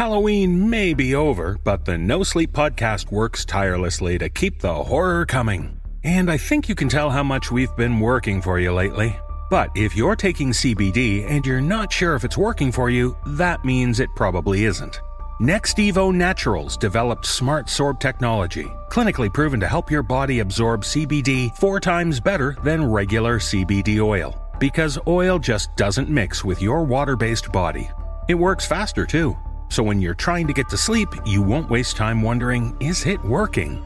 Halloween may be over, but the No Sleep podcast works tirelessly to keep the horror coming. And I think you can tell how much we've been working for you lately. But if you're taking CBD and you're not sure if it's working for you, that means it probably isn't. NextEvo Naturals developed Smart Sorb technology, clinically proven to help your body absorb CBD four times better than regular CBD oil. Because oil just doesn't mix with your water based body. It works faster too. So when you're trying to get to sleep, you won't waste time wondering, is it working?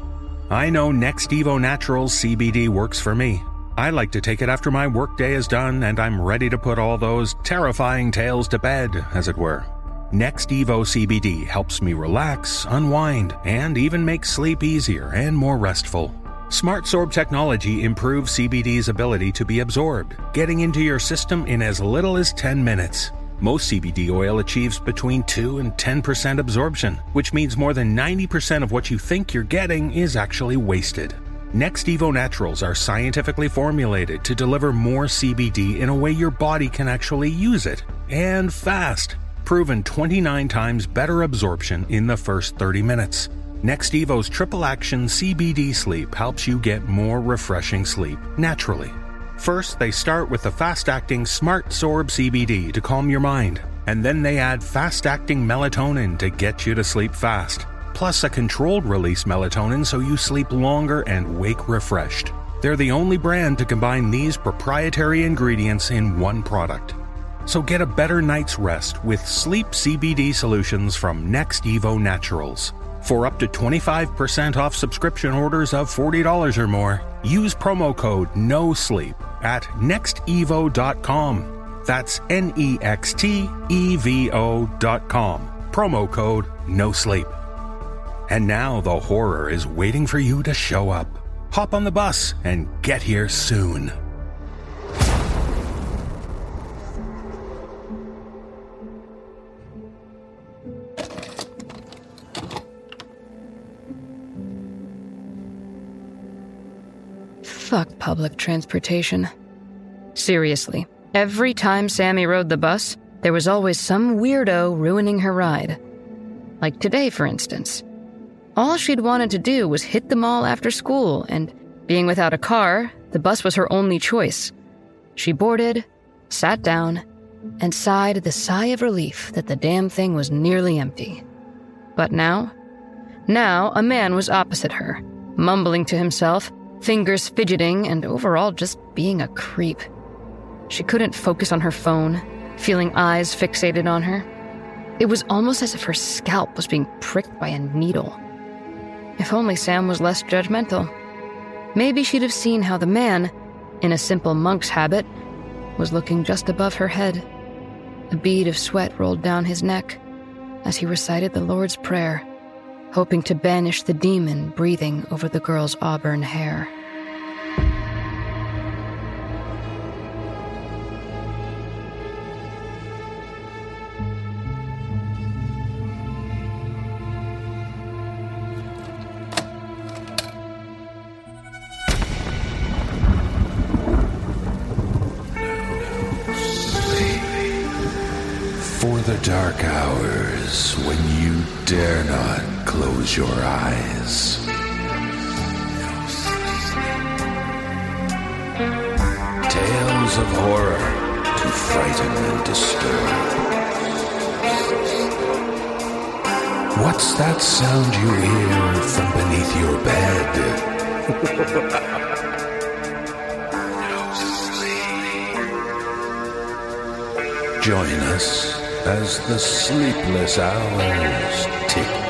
I know NextEvo Naturals CBD works for me. I like to take it after my workday is done and I'm ready to put all those terrifying tales to bed, as it were. NextEvo CBD helps me relax, unwind, and even make sleep easier and more restful. Smart Sorb technology improves CBD's ability to be absorbed, getting into your system in as little as 10 minutes. Most CBD oil achieves between 2 and 10% absorption, which means more than 90% of what you think you're getting is actually wasted. Next Evo Naturals are scientifically formulated to deliver more CBD in a way your body can actually use it, and fast. Proven 29 times better absorption in the first 30 minutes. Next Evo's triple action CBD sleep helps you get more refreshing sleep naturally. First, they start with the fast acting Smart Sorb CBD to calm your mind, and then they add fast acting melatonin to get you to sleep fast, plus a controlled release melatonin so you sleep longer and wake refreshed. They're the only brand to combine these proprietary ingredients in one product. So get a better night's rest with sleep CBD solutions from Next Evo Naturals. For up to 25% off subscription orders of $40 or more, use promo code NOSLEEP at nextevo.com. That's N E X T E V O.com. Promo code NOSLEEP. And now the horror is waiting for you to show up. Hop on the bus and get here soon. Fuck public transportation. Seriously, every time Sammy rode the bus, there was always some weirdo ruining her ride. Like today, for instance. All she'd wanted to do was hit the mall after school, and being without a car, the bus was her only choice. She boarded, sat down, and sighed the sigh of relief that the damn thing was nearly empty. But now? Now, a man was opposite her, mumbling to himself fingers fidgeting, and overall just being a creep. She couldn't focus on her phone, feeling eyes fixated on her. It was almost as if her scalp was being pricked by a needle. If only Sam was less judgmental. Maybe she'd have seen how the man, in a simple monk's habit, was looking just above her head. A bead of sweat rolled down his neck as he recited the Lord's Prayer hoping to banish the demon breathing over the girl's auburn hair. For the dark hours when you dare not close your eyes. Tales of horror to frighten and disturb. What's that sound you hear from beneath your bed? Join us as the sleepless hours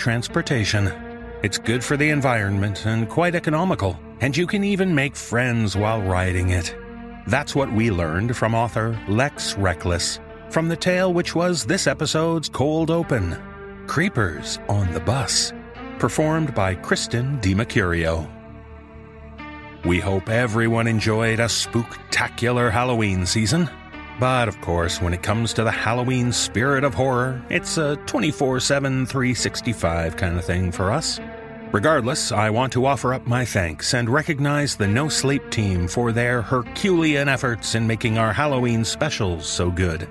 Transportation. It's good for the environment and quite economical, and you can even make friends while riding it. That's what we learned from author Lex Reckless from the tale which was this episode's cold open Creepers on the Bus, performed by Kristen DiMercurio. We hope everyone enjoyed a spooktacular Halloween season. But of course, when it comes to the Halloween spirit of horror, it's a 24 7, 365 kind of thing for us. Regardless, I want to offer up my thanks and recognize the No Sleep team for their Herculean efforts in making our Halloween specials so good.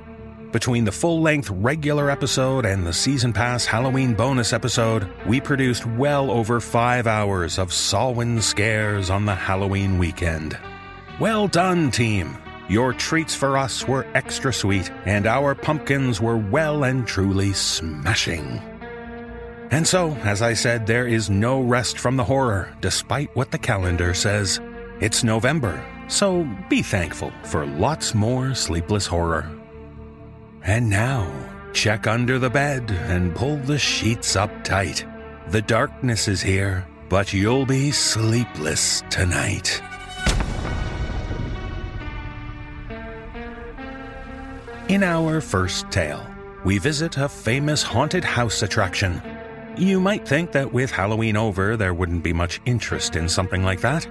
Between the full length regular episode and the Season Pass Halloween bonus episode, we produced well over five hours of Samhain scares on the Halloween weekend. Well done, team! Your treats for us were extra sweet, and our pumpkins were well and truly smashing. And so, as I said, there is no rest from the horror, despite what the calendar says. It's November, so be thankful for lots more sleepless horror. And now, check under the bed and pull the sheets up tight. The darkness is here, but you'll be sleepless tonight. In our first tale, we visit a famous haunted house attraction. You might think that with Halloween over, there wouldn't be much interest in something like that.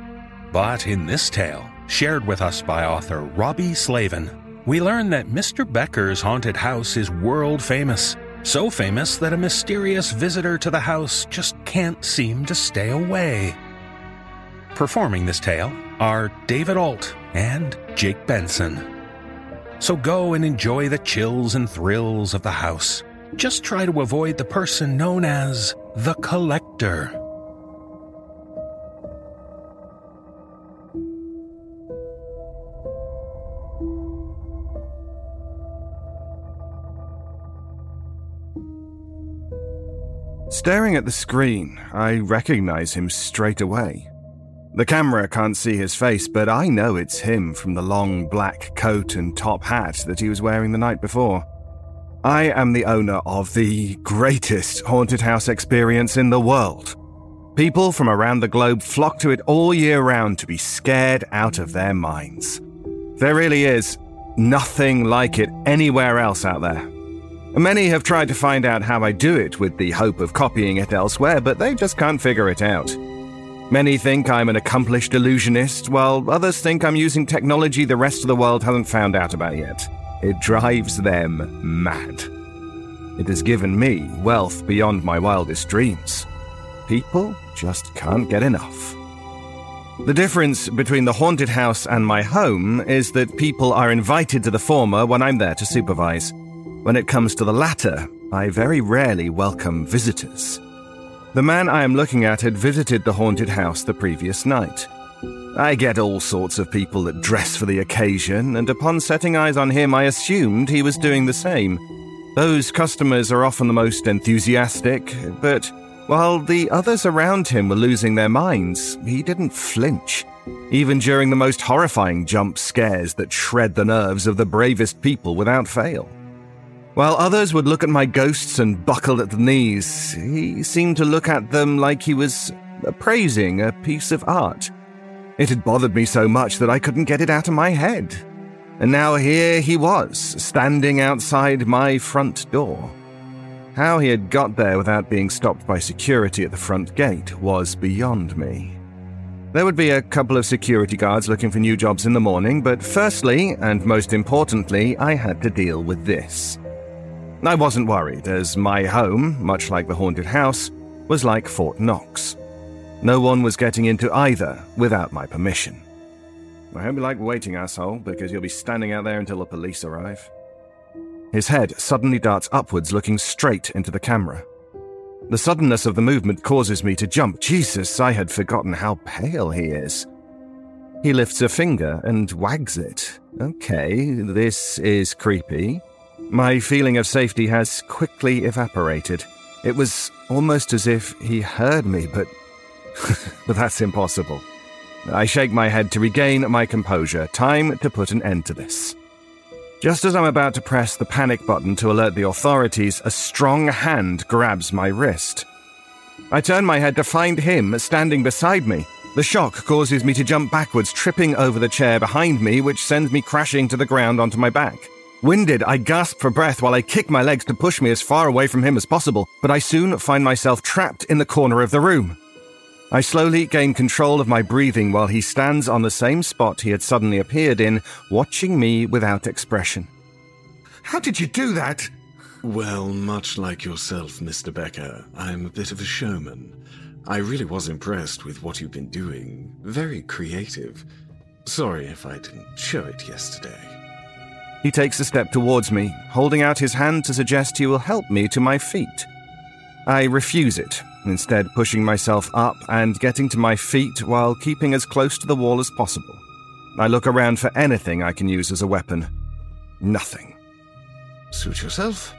But in this tale, shared with us by author Robbie Slaven, we learn that Mr. Becker's haunted house is world famous. So famous that a mysterious visitor to the house just can't seem to stay away. Performing this tale are David Ault and Jake Benson. So go and enjoy the chills and thrills of the house. Just try to avoid the person known as the Collector. Staring at the screen, I recognize him straight away. The camera can't see his face, but I know it's him from the long black coat and top hat that he was wearing the night before. I am the owner of the greatest haunted house experience in the world. People from around the globe flock to it all year round to be scared out of their minds. There really is nothing like it anywhere else out there. Many have tried to find out how I do it with the hope of copying it elsewhere, but they just can't figure it out. Many think I'm an accomplished illusionist, while others think I'm using technology the rest of the world hasn't found out about yet. It drives them mad. It has given me wealth beyond my wildest dreams. People just can't get enough. The difference between the haunted house and my home is that people are invited to the former when I'm there to supervise. When it comes to the latter, I very rarely welcome visitors. The man I am looking at had visited the haunted house the previous night. I get all sorts of people that dress for the occasion, and upon setting eyes on him, I assumed he was doing the same. Those customers are often the most enthusiastic, but while the others around him were losing their minds, he didn't flinch, even during the most horrifying jump scares that shred the nerves of the bravest people without fail. While others would look at my ghosts and buckle at the knees, he seemed to look at them like he was appraising a piece of art. It had bothered me so much that I couldn't get it out of my head. And now here he was, standing outside my front door. How he had got there without being stopped by security at the front gate was beyond me. There would be a couple of security guards looking for new jobs in the morning, but firstly, and most importantly, I had to deal with this. I wasn't worried, as my home, much like the haunted house, was like Fort Knox. No one was getting into either without my permission. I hope you like waiting, asshole, because you'll be standing out there until the police arrive. His head suddenly darts upwards, looking straight into the camera. The suddenness of the movement causes me to jump. Jesus, I had forgotten how pale he is. He lifts a finger and wags it. Okay, this is creepy. My feeling of safety has quickly evaporated. It was almost as if he heard me, but. but that's impossible. I shake my head to regain my composure. Time to put an end to this. Just as I'm about to press the panic button to alert the authorities, a strong hand grabs my wrist. I turn my head to find him standing beside me. The shock causes me to jump backwards, tripping over the chair behind me, which sends me crashing to the ground onto my back. Winded, I gasp for breath while I kick my legs to push me as far away from him as possible, but I soon find myself trapped in the corner of the room. I slowly gain control of my breathing while he stands on the same spot he had suddenly appeared in, watching me without expression. How did you do that? Well, much like yourself, Mr. Becker, I'm a bit of a showman. I really was impressed with what you've been doing. Very creative. Sorry if I didn't show it yesterday. He takes a step towards me, holding out his hand to suggest he will help me to my feet. I refuse it, instead, pushing myself up and getting to my feet while keeping as close to the wall as possible. I look around for anything I can use as a weapon. Nothing. Suit yourself.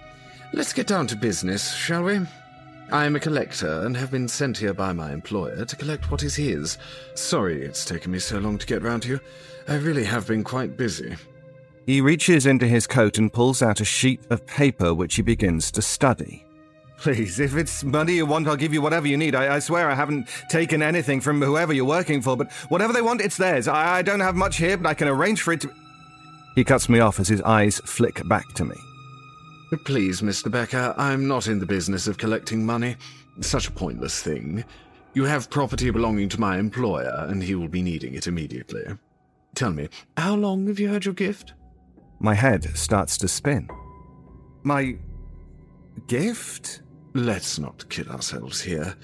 Let's get down to business, shall we? I am a collector and have been sent here by my employer to collect what is his. Sorry it's taken me so long to get round to you. I really have been quite busy. He reaches into his coat and pulls out a sheet of paper which he begins to study. Please, if it's money you want, I'll give you whatever you need. I, I swear I haven't taken anything from whoever you're working for, but whatever they want, it's theirs. I, I don't have much here, but I can arrange for it to. He cuts me off as his eyes flick back to me. Please, Mr. Becker, I'm not in the business of collecting money. Such a pointless thing. You have property belonging to my employer, and he will be needing it immediately. Tell me, how long have you had your gift? My head starts to spin. My gift? Let's not kid ourselves here.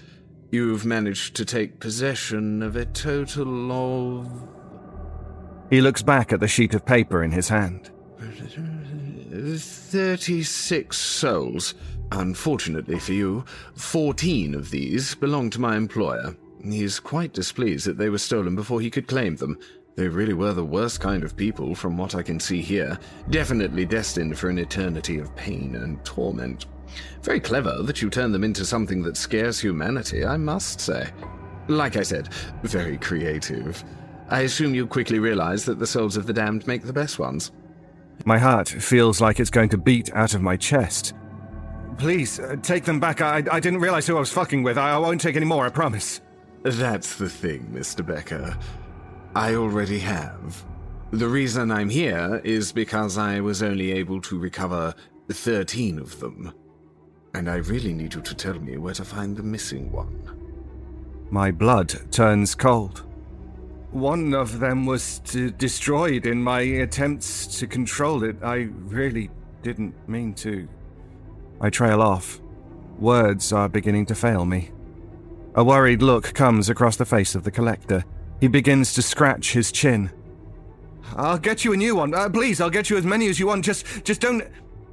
You've managed to take possession of a total of. He looks back at the sheet of paper in his hand. 36 souls. Unfortunately for you, 14 of these belong to my employer. He's quite displeased that they were stolen before he could claim them. They really were the worst kind of people, from what I can see here. Definitely destined for an eternity of pain and torment. Very clever that you turn them into something that scares humanity, I must say. Like I said, very creative. I assume you quickly realize that the souls of the damned make the best ones. My heart feels like it's going to beat out of my chest. Please, uh, take them back. I, I didn't realize who I was fucking with. I, I won't take any more, I promise. That's the thing, Mr. Becker. I already have. The reason I'm here is because I was only able to recover 13 of them. And I really need you to tell me where to find the missing one. My blood turns cold. One of them was t- destroyed in my attempts to control it. I really didn't mean to. I trail off. Words are beginning to fail me. A worried look comes across the face of the collector. He begins to scratch his chin. I'll get you a new one. Uh, please, I'll get you as many as you want. Just, just don't.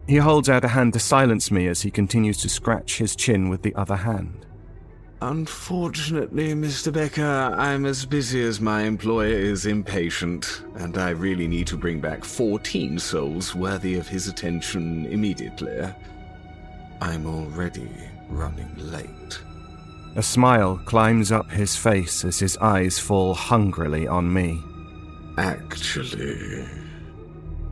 He holds out a hand to silence me as he continues to scratch his chin with the other hand. Unfortunately, Mr. Becker, I'm as busy as my employer is impatient, and I really need to bring back 14 souls worthy of his attention immediately. I'm already running late. A smile climbs up his face as his eyes fall hungrily on me. Actually,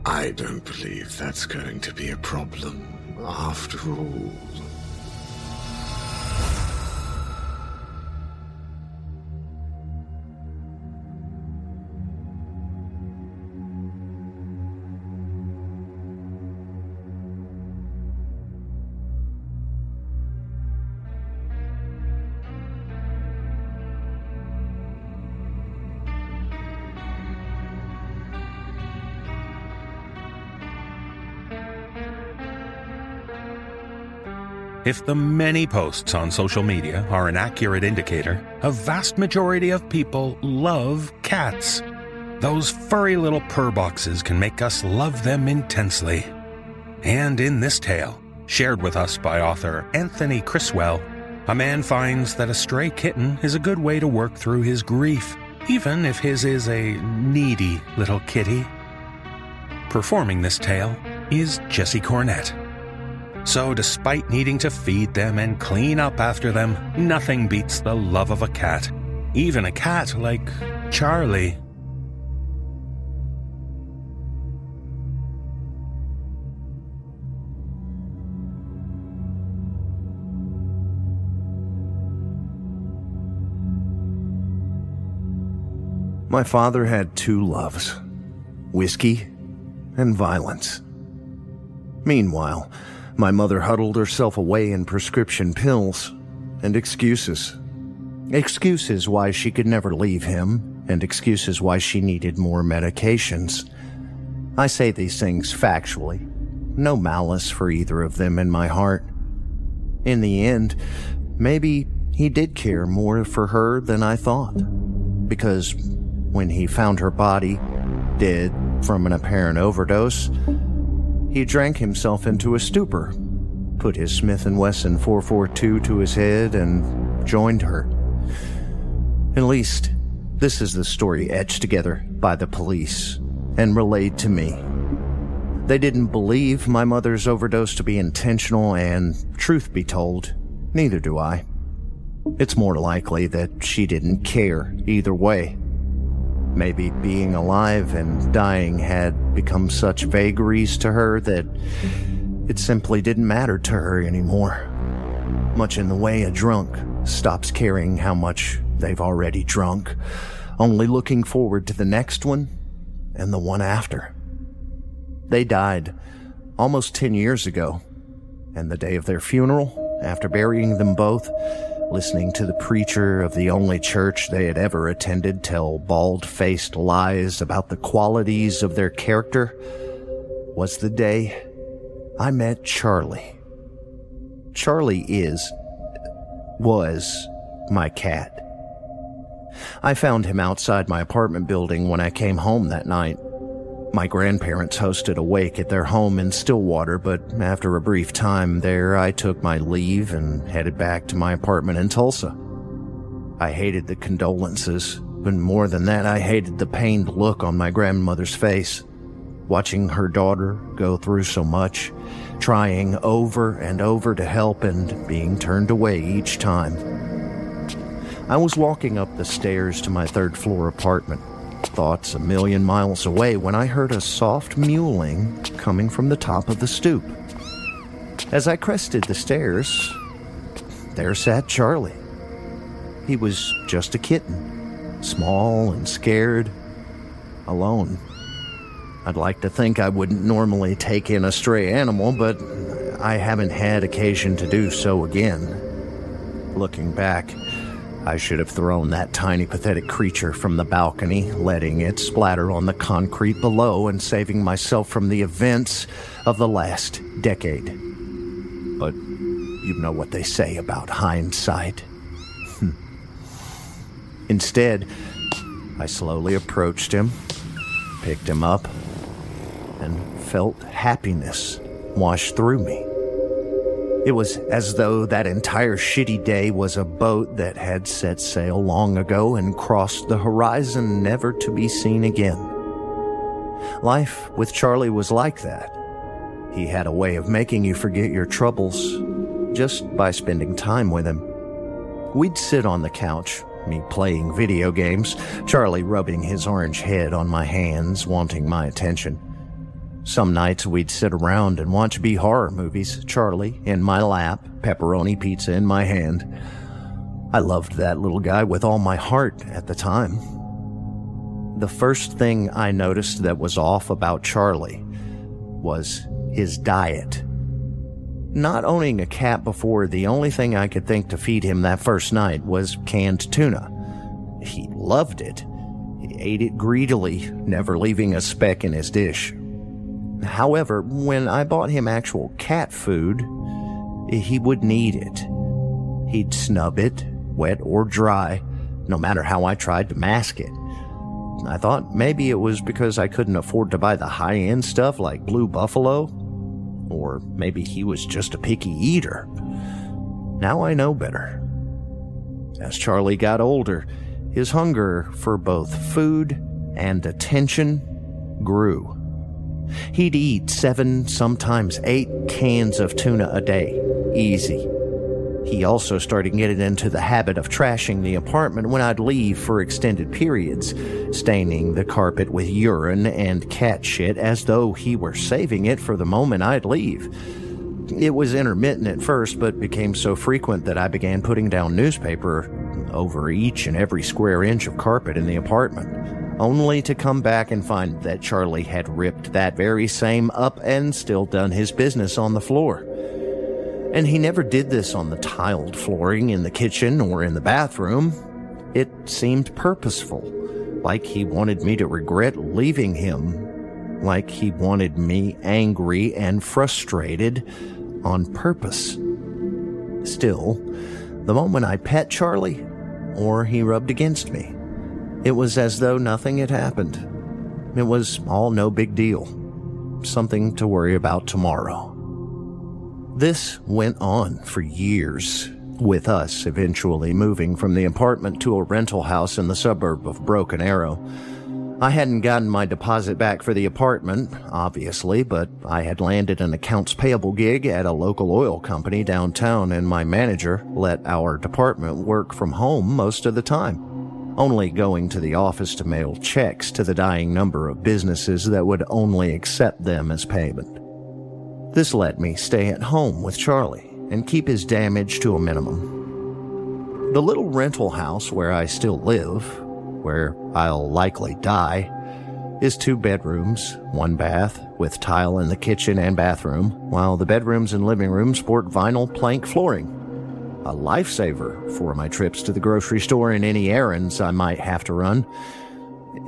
I don't believe that's going to be a problem after all. If the many posts on social media are an accurate indicator, a vast majority of people love cats. Those furry little purr boxes can make us love them intensely. And in this tale, shared with us by author Anthony Criswell, a man finds that a stray kitten is a good way to work through his grief, even if his is a needy little kitty. Performing this tale is Jesse Cornett. So, despite needing to feed them and clean up after them, nothing beats the love of a cat. Even a cat like Charlie. My father had two loves whiskey and violence. Meanwhile, my mother huddled herself away in prescription pills and excuses. Excuses why she could never leave him, and excuses why she needed more medications. I say these things factually. No malice for either of them in my heart. In the end, maybe he did care more for her than I thought. Because when he found her body, dead from an apparent overdose, he drank himself into a stupor, put his Smith & Wesson 442 to his head, and joined her. At least, this is the story etched together by the police and relayed to me. They didn't believe my mother's overdose to be intentional, and truth be told, neither do I. It's more likely that she didn't care either way. Maybe being alive and dying had become such vagaries to her that it simply didn't matter to her anymore. Much in the way a drunk stops caring how much they've already drunk, only looking forward to the next one and the one after. They died almost 10 years ago, and the day of their funeral, after burying them both, listening to the preacher of the only church they had ever attended tell bald faced lies about the qualities of their character, was the day I met Charlie. Charlie is, was my cat. I found him outside my apartment building when I came home that night. My grandparents hosted a wake at their home in Stillwater, but after a brief time there, I took my leave and headed back to my apartment in Tulsa. I hated the condolences, but more than that, I hated the pained look on my grandmother's face. Watching her daughter go through so much, trying over and over to help and being turned away each time. I was walking up the stairs to my third floor apartment thoughts a million miles away when I heard a soft mewling coming from the top of the stoop. As I crested the stairs, there sat Charlie. He was just a kitten, small and scared, alone. I'd like to think I wouldn't normally take in a stray animal, but I haven't had occasion to do so again. Looking back, I should have thrown that tiny, pathetic creature from the balcony, letting it splatter on the concrete below and saving myself from the events of the last decade. But you know what they say about hindsight. Instead, I slowly approached him, picked him up, and felt happiness wash through me. It was as though that entire shitty day was a boat that had set sail long ago and crossed the horizon never to be seen again. Life with Charlie was like that. He had a way of making you forget your troubles just by spending time with him. We'd sit on the couch, me playing video games, Charlie rubbing his orange head on my hands, wanting my attention. Some nights we'd sit around and watch B horror movies, Charlie in my lap, pepperoni pizza in my hand. I loved that little guy with all my heart at the time. The first thing I noticed that was off about Charlie was his diet. Not owning a cat before, the only thing I could think to feed him that first night was canned tuna. He loved it. He ate it greedily, never leaving a speck in his dish. However, when I bought him actual cat food, he wouldn't eat it. He'd snub it, wet or dry, no matter how I tried to mask it. I thought maybe it was because I couldn't afford to buy the high end stuff like Blue Buffalo, or maybe he was just a picky eater. Now I know better. As Charlie got older, his hunger for both food and attention grew. He'd eat seven, sometimes eight cans of tuna a day. Easy. He also started getting into the habit of trashing the apartment when I'd leave for extended periods, staining the carpet with urine and cat shit as though he were saving it for the moment I'd leave. It was intermittent at first, but became so frequent that I began putting down newspaper over each and every square inch of carpet in the apartment. Only to come back and find that Charlie had ripped that very same up and still done his business on the floor. And he never did this on the tiled flooring in the kitchen or in the bathroom. It seemed purposeful, like he wanted me to regret leaving him, like he wanted me angry and frustrated on purpose. Still, the moment I pet Charlie, or he rubbed against me, it was as though nothing had happened. It was all no big deal. Something to worry about tomorrow. This went on for years, with us eventually moving from the apartment to a rental house in the suburb of Broken Arrow. I hadn't gotten my deposit back for the apartment, obviously, but I had landed an accounts payable gig at a local oil company downtown, and my manager let our department work from home most of the time only going to the office to mail checks to the dying number of businesses that would only accept them as payment. This let me stay at home with Charlie and keep his damage to a minimum. The little rental house where I still live, where I'll likely die, is two bedrooms, one bath, with tile in the kitchen and bathroom, while the bedrooms and living room sport vinyl plank flooring a lifesaver for my trips to the grocery store and any errands I might have to run.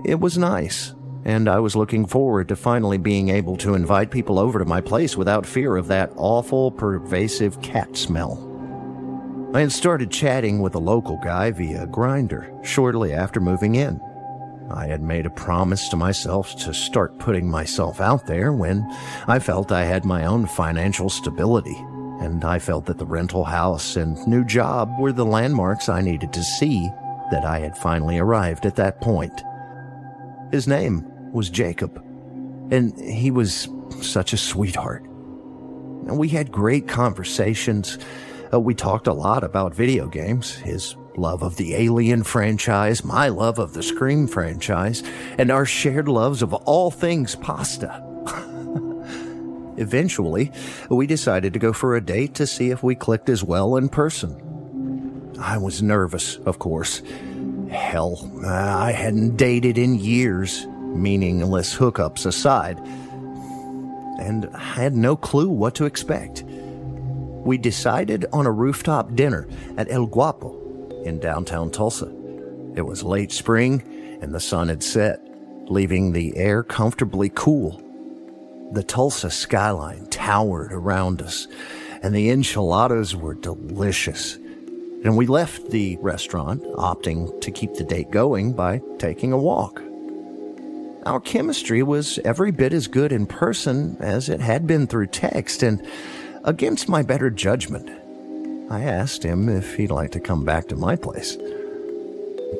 It was nice, and I was looking forward to finally being able to invite people over to my place without fear of that awful, pervasive cat smell. I had started chatting with a local guy via Grindr shortly after moving in. I had made a promise to myself to start putting myself out there when I felt I had my own financial stability and I felt that the rental house and new job were the landmarks I needed to see that I had finally arrived at that point. His name was Jacob, and he was such a sweetheart. And we had great conversations. Uh, we talked a lot about video games, his love of the Alien franchise, my love of the Scream franchise, and our shared loves of all things pasta. Eventually, we decided to go for a date to see if we clicked as well in person. I was nervous, of course. Hell, I hadn't dated in years, meaningless hookups aside, and I had no clue what to expect. We decided on a rooftop dinner at El Guapo in downtown Tulsa. It was late spring and the sun had set, leaving the air comfortably cool. The Tulsa skyline towered around us, and the enchiladas were delicious. And we left the restaurant, opting to keep the date going by taking a walk. Our chemistry was every bit as good in person as it had been through text, and against my better judgment, I asked him if he'd like to come back to my place.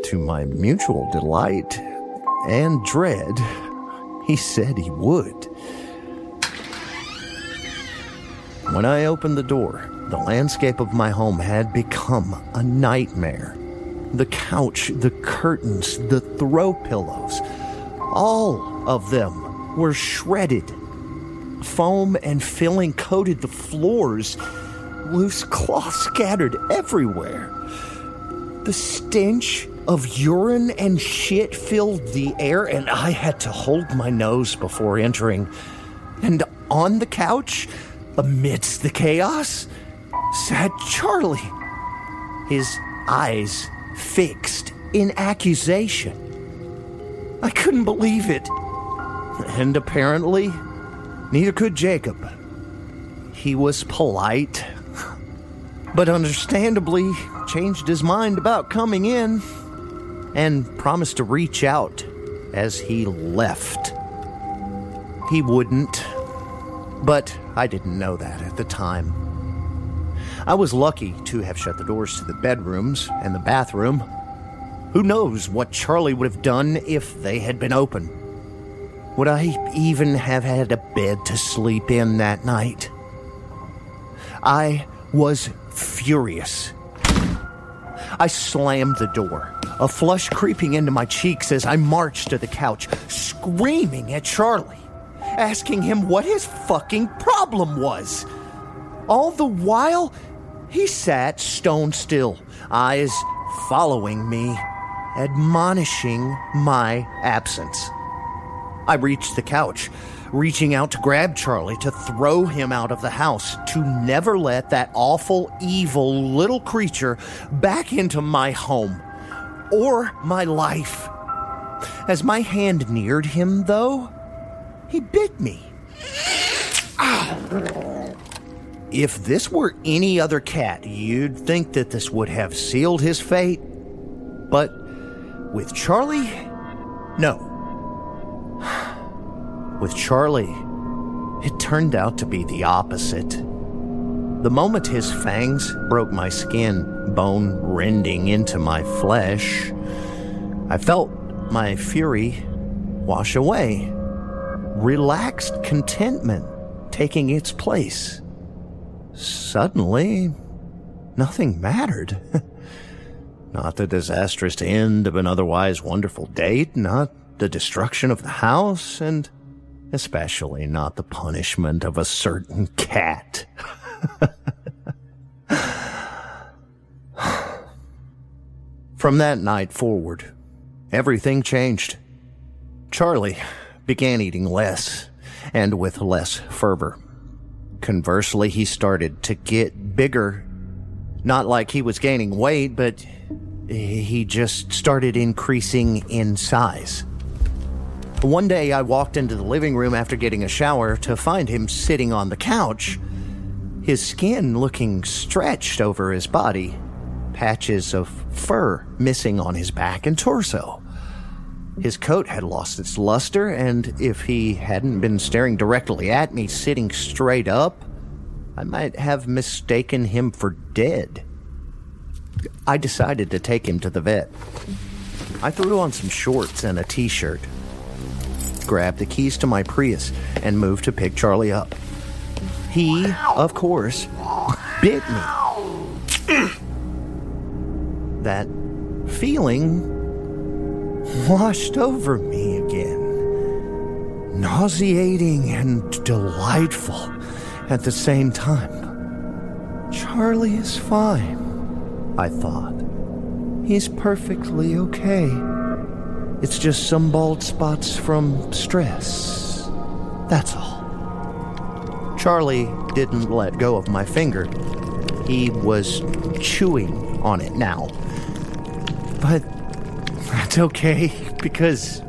To my mutual delight and dread, he said he would. When I opened the door, the landscape of my home had become a nightmare. The couch, the curtains, the throw pillows, all of them were shredded. Foam and filling coated the floors, loose cloth scattered everywhere. The stench of urine and shit filled the air, and I had to hold my nose before entering. And on the couch, Amidst the chaos sat Charlie, his eyes fixed in accusation. I couldn't believe it. And apparently, neither could Jacob. He was polite, but understandably changed his mind about coming in and promised to reach out as he left. He wouldn't, but I didn't know that at the time. I was lucky to have shut the doors to the bedrooms and the bathroom. Who knows what Charlie would have done if they had been open? Would I even have had a bed to sleep in that night? I was furious. I slammed the door, a flush creeping into my cheeks as I marched to the couch, screaming at Charlie asking him what his fucking problem was. All the while, he sat stone still, eyes following me, admonishing my absence. I reached the couch, reaching out to grab Charlie to throw him out of the house, to never let that awful, evil little creature back into my home or my life. As my hand neared him, though, he bit me. Ah. If this were any other cat, you'd think that this would have sealed his fate. But with Charlie, no. With Charlie, it turned out to be the opposite. The moment his fangs broke my skin, bone rending into my flesh, I felt my fury wash away, relaxed contentment taking its place. Suddenly, nothing mattered. not the disastrous end of an otherwise wonderful date, not the destruction of the house, and especially not the punishment of a certain cat. From that night forward, everything changed. Charlie began eating less and with less fervor. Conversely, he started to get bigger. Not like he was gaining weight, but he just started increasing in size. One day I walked into the living room after getting a shower to find him sitting on the couch, his skin looking stretched over his body, patches of fur missing on his back and torso. His coat had lost its luster, and if he hadn't been staring directly at me, sitting straight up, I might have mistaken him for dead. I decided to take him to the vet. I threw on some shorts and a t shirt, grabbed the keys to my Prius, and moved to pick Charlie up. He, of course, bit me. that feeling washed over me again. Nauseating and delightful at the same time. Charlie is fine, I thought. He's perfectly okay. It's just some bald spots from stress. That's all. Charlie didn't let go of my finger. He was chewing on it now. But that's okay, because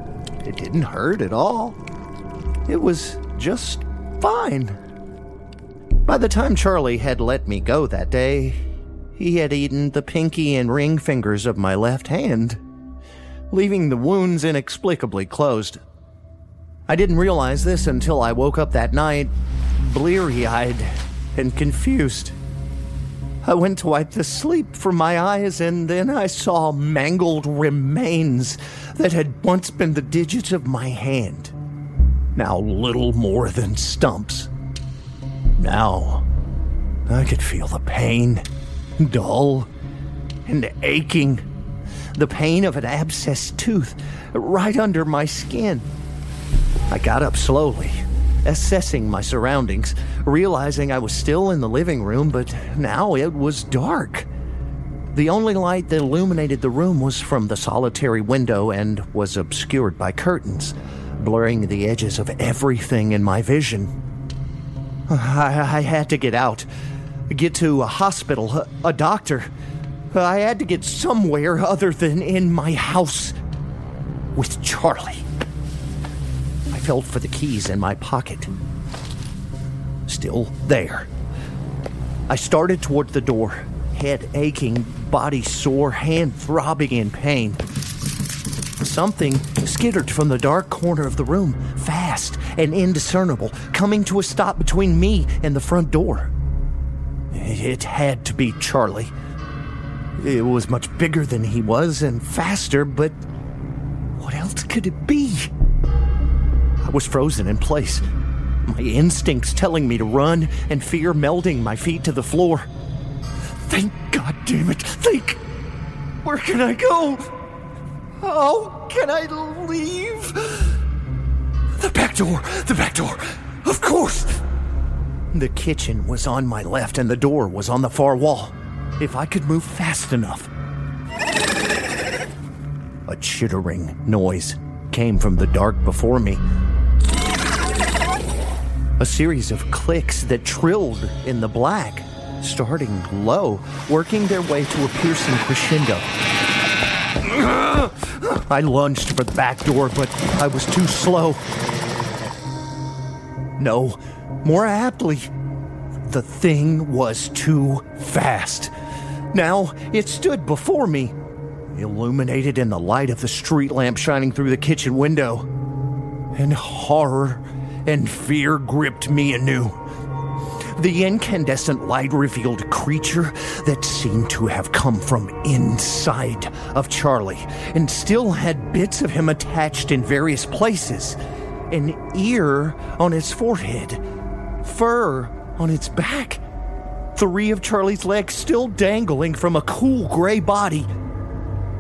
it didn't hurt at all. It was just fine. By the time Charlie had let me go that day, he had eaten the pinky and ring fingers of my left hand, leaving the wounds inexplicably closed. I didn't realize this until I woke up that night, bleary eyed and confused. I went to wipe the sleep from my eyes, and then I saw mangled remains that had once been the digits of my hand, now little more than stumps. Now, I could feel the pain, dull and aching. The pain of an abscessed tooth right under my skin. I got up slowly assessing my surroundings, realizing I was still in the living room, but now it was dark. The only light that illuminated the room was from the solitary window and was obscured by curtains, blurring the edges of everything in my vision. I, I had to get out, get to a hospital, a, a doctor. I had to get somewhere other than in my house with Charlie felt for the keys in my pocket. Still there. I started toward the door, head aching, body sore, hand throbbing in pain. Something skittered from the dark corner of the room, fast and indiscernible, coming to a stop between me and the front door. It had to be Charlie. It was much bigger than he was and faster, but what else could it be? Was frozen in place. My instincts telling me to run, and fear melding my feet to the floor. Think, God damn it, think! Where can I go? How can I leave? The back door, the back door, of course! The kitchen was on my left, and the door was on the far wall. If I could move fast enough. A chittering noise came from the dark before me. A series of clicks that trilled in the black, starting low, working their way to a piercing crescendo. I lunged for the back door, but I was too slow. No, more aptly, the thing was too fast. Now it stood before me, illuminated in the light of the street lamp shining through the kitchen window. And horror and fear gripped me anew. The incandescent light revealed a creature that seemed to have come from inside of Charlie and still had bits of him attached in various places an ear on its forehead, fur on its back, three of Charlie's legs still dangling from a cool gray body.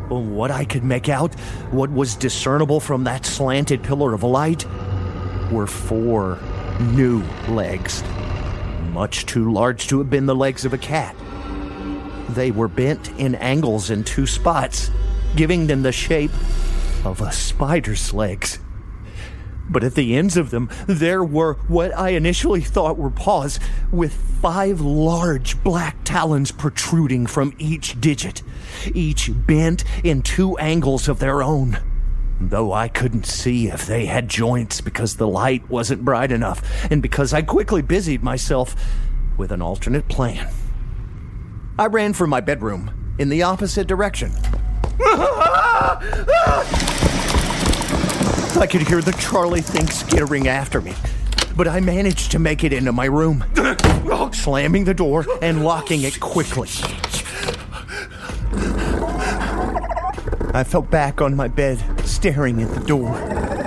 What I could make out, what was discernible from that slanted pillar of light, were four new legs much too large to have been the legs of a cat. They were bent in angles in two spots, giving them the shape of a spider's legs. But at the ends of them, there were what I initially thought were paws, with five large black talons protruding from each digit, each bent in two angles of their own though I couldn't see if they had joints because the light wasn't bright enough, and because I quickly busied myself with an alternate plan. I ran for my bedroom in the opposite direction. I could hear the Charlie thing skittering after me, but I managed to make it into my room, slamming the door and locking it quickly. I fell back on my bed, staring at the door,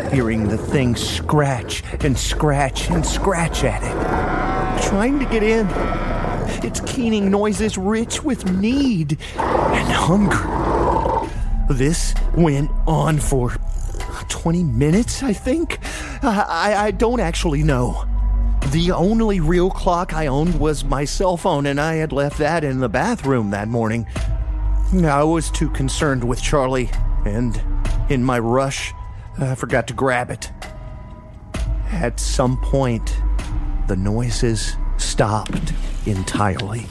hearing the thing scratch and scratch and scratch at it, trying to get in. Its keening noises rich with need and hunger. This went on for 20 minutes, I think. I, I, don't actually know. The only real clock I owned was my cell phone, and I had left that in the bathroom that morning. I was too concerned with Charlie, and in my rush, I forgot to grab it. At some point, the noises stopped entirely.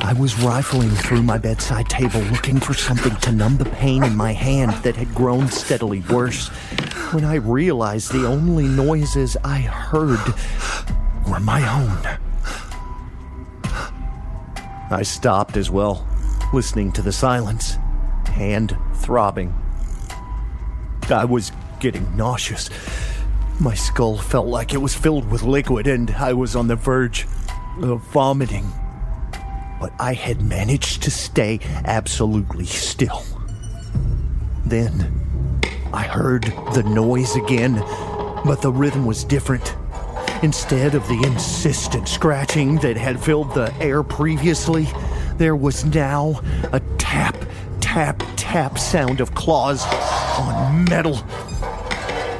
I was rifling through my bedside table looking for something to numb the pain in my hand that had grown steadily worse when I realized the only noises I heard were my own. I stopped as well listening to the silence, hand throbbing. I was getting nauseous. My skull felt like it was filled with liquid, and I was on the verge of vomiting. But I had managed to stay absolutely still. Then I heard the noise again, but the rhythm was different. Instead of the insistent scratching that had filled the air previously, there was now a tap, tap, tap sound of claws on metal.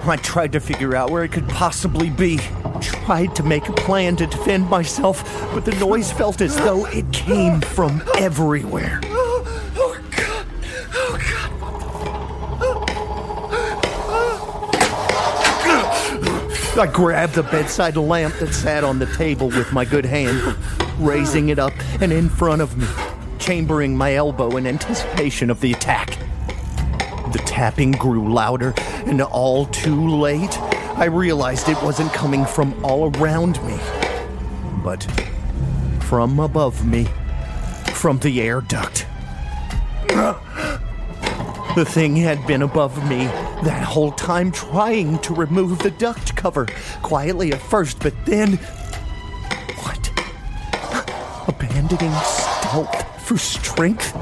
I tried to figure out where it could possibly be. Tried to make a plan to defend myself, but the noise felt as though it came from everywhere. Oh, God. Oh, God. I grabbed the bedside lamp that sat on the table with my good hand raising it up and in front of me, chambering my elbow in anticipation of the attack. The tapping grew louder, and all too late, I realized it wasn't coming from all around me, but from above me, from the air duct. The thing had been above me that whole time, trying to remove the duct cover, quietly at first, but then abandoning stealth for strength?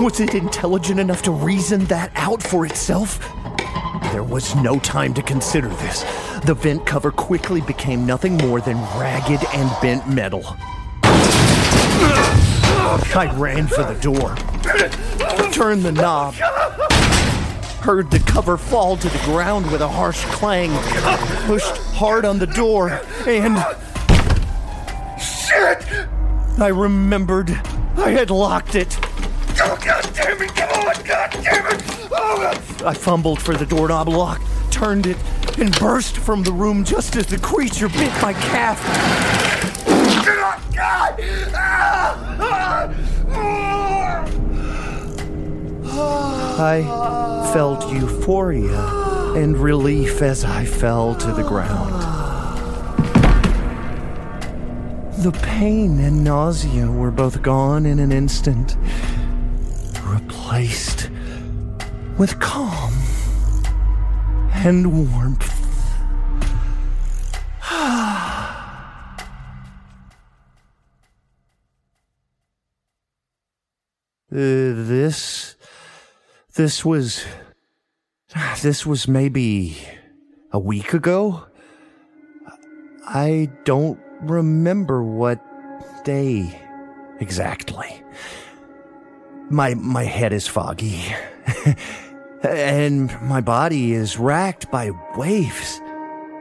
Was it intelligent enough to reason that out for itself? There was no time to consider this. The vent cover quickly became nothing more than ragged and bent metal. I ran for the door, turned the knob, heard the cover fall to the ground with a harsh clang, pushed hard on the door, and. Shit! I remembered I had locked it. Oh, God damn it! Come on! God damn it! Oh, I fumbled for the doorknob lock, turned it, and burst from the room just as the creature bit my calf. God! Ah. I felt euphoria and relief as I fell to the ground. The pain and nausea were both gone in an instant, replaced with calm and warmth. Uh, this this was this was maybe a week ago i don't remember what day exactly. My my head is foggy. And my body is racked by waves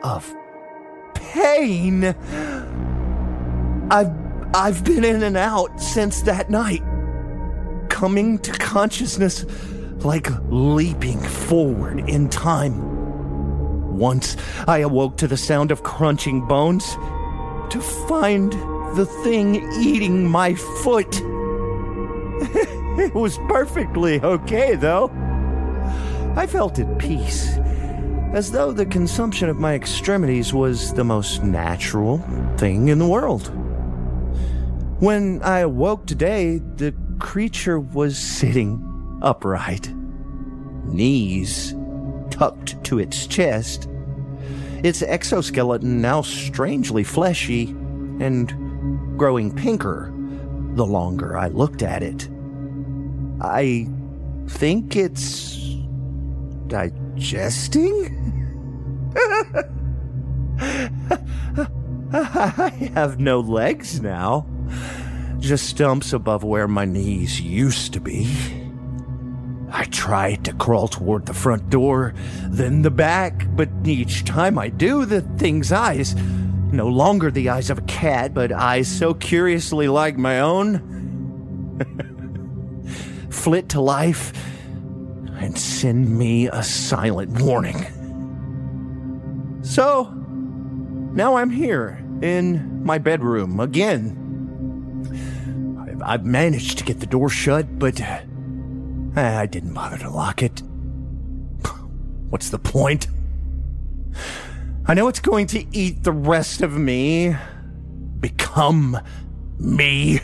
of pain. I've i've been in and out since that night coming to consciousness like leaping forward in time. Once I awoke to the sound of crunching bones to find the thing eating my foot. it was perfectly okay, though. I felt at peace, as though the consumption of my extremities was the most natural thing in the world. When I awoke today, the creature was sitting upright, knees tucked to its chest, its exoskeleton now strangely fleshy and growing pinker the longer I looked at it. I think it's digesting? I have no legs now, just stumps above where my knees used to be. I tried to crawl toward the front door, then the back, but each time I do, the thing's eyes, no longer the eyes of a cat, but eyes so curiously like my own, flit to life and send me a silent warning. So, now I'm here in my bedroom again. I've managed to get the door shut, but Eh, I didn't bother to lock it. What's the point? I know it's going to eat the rest of me, become me,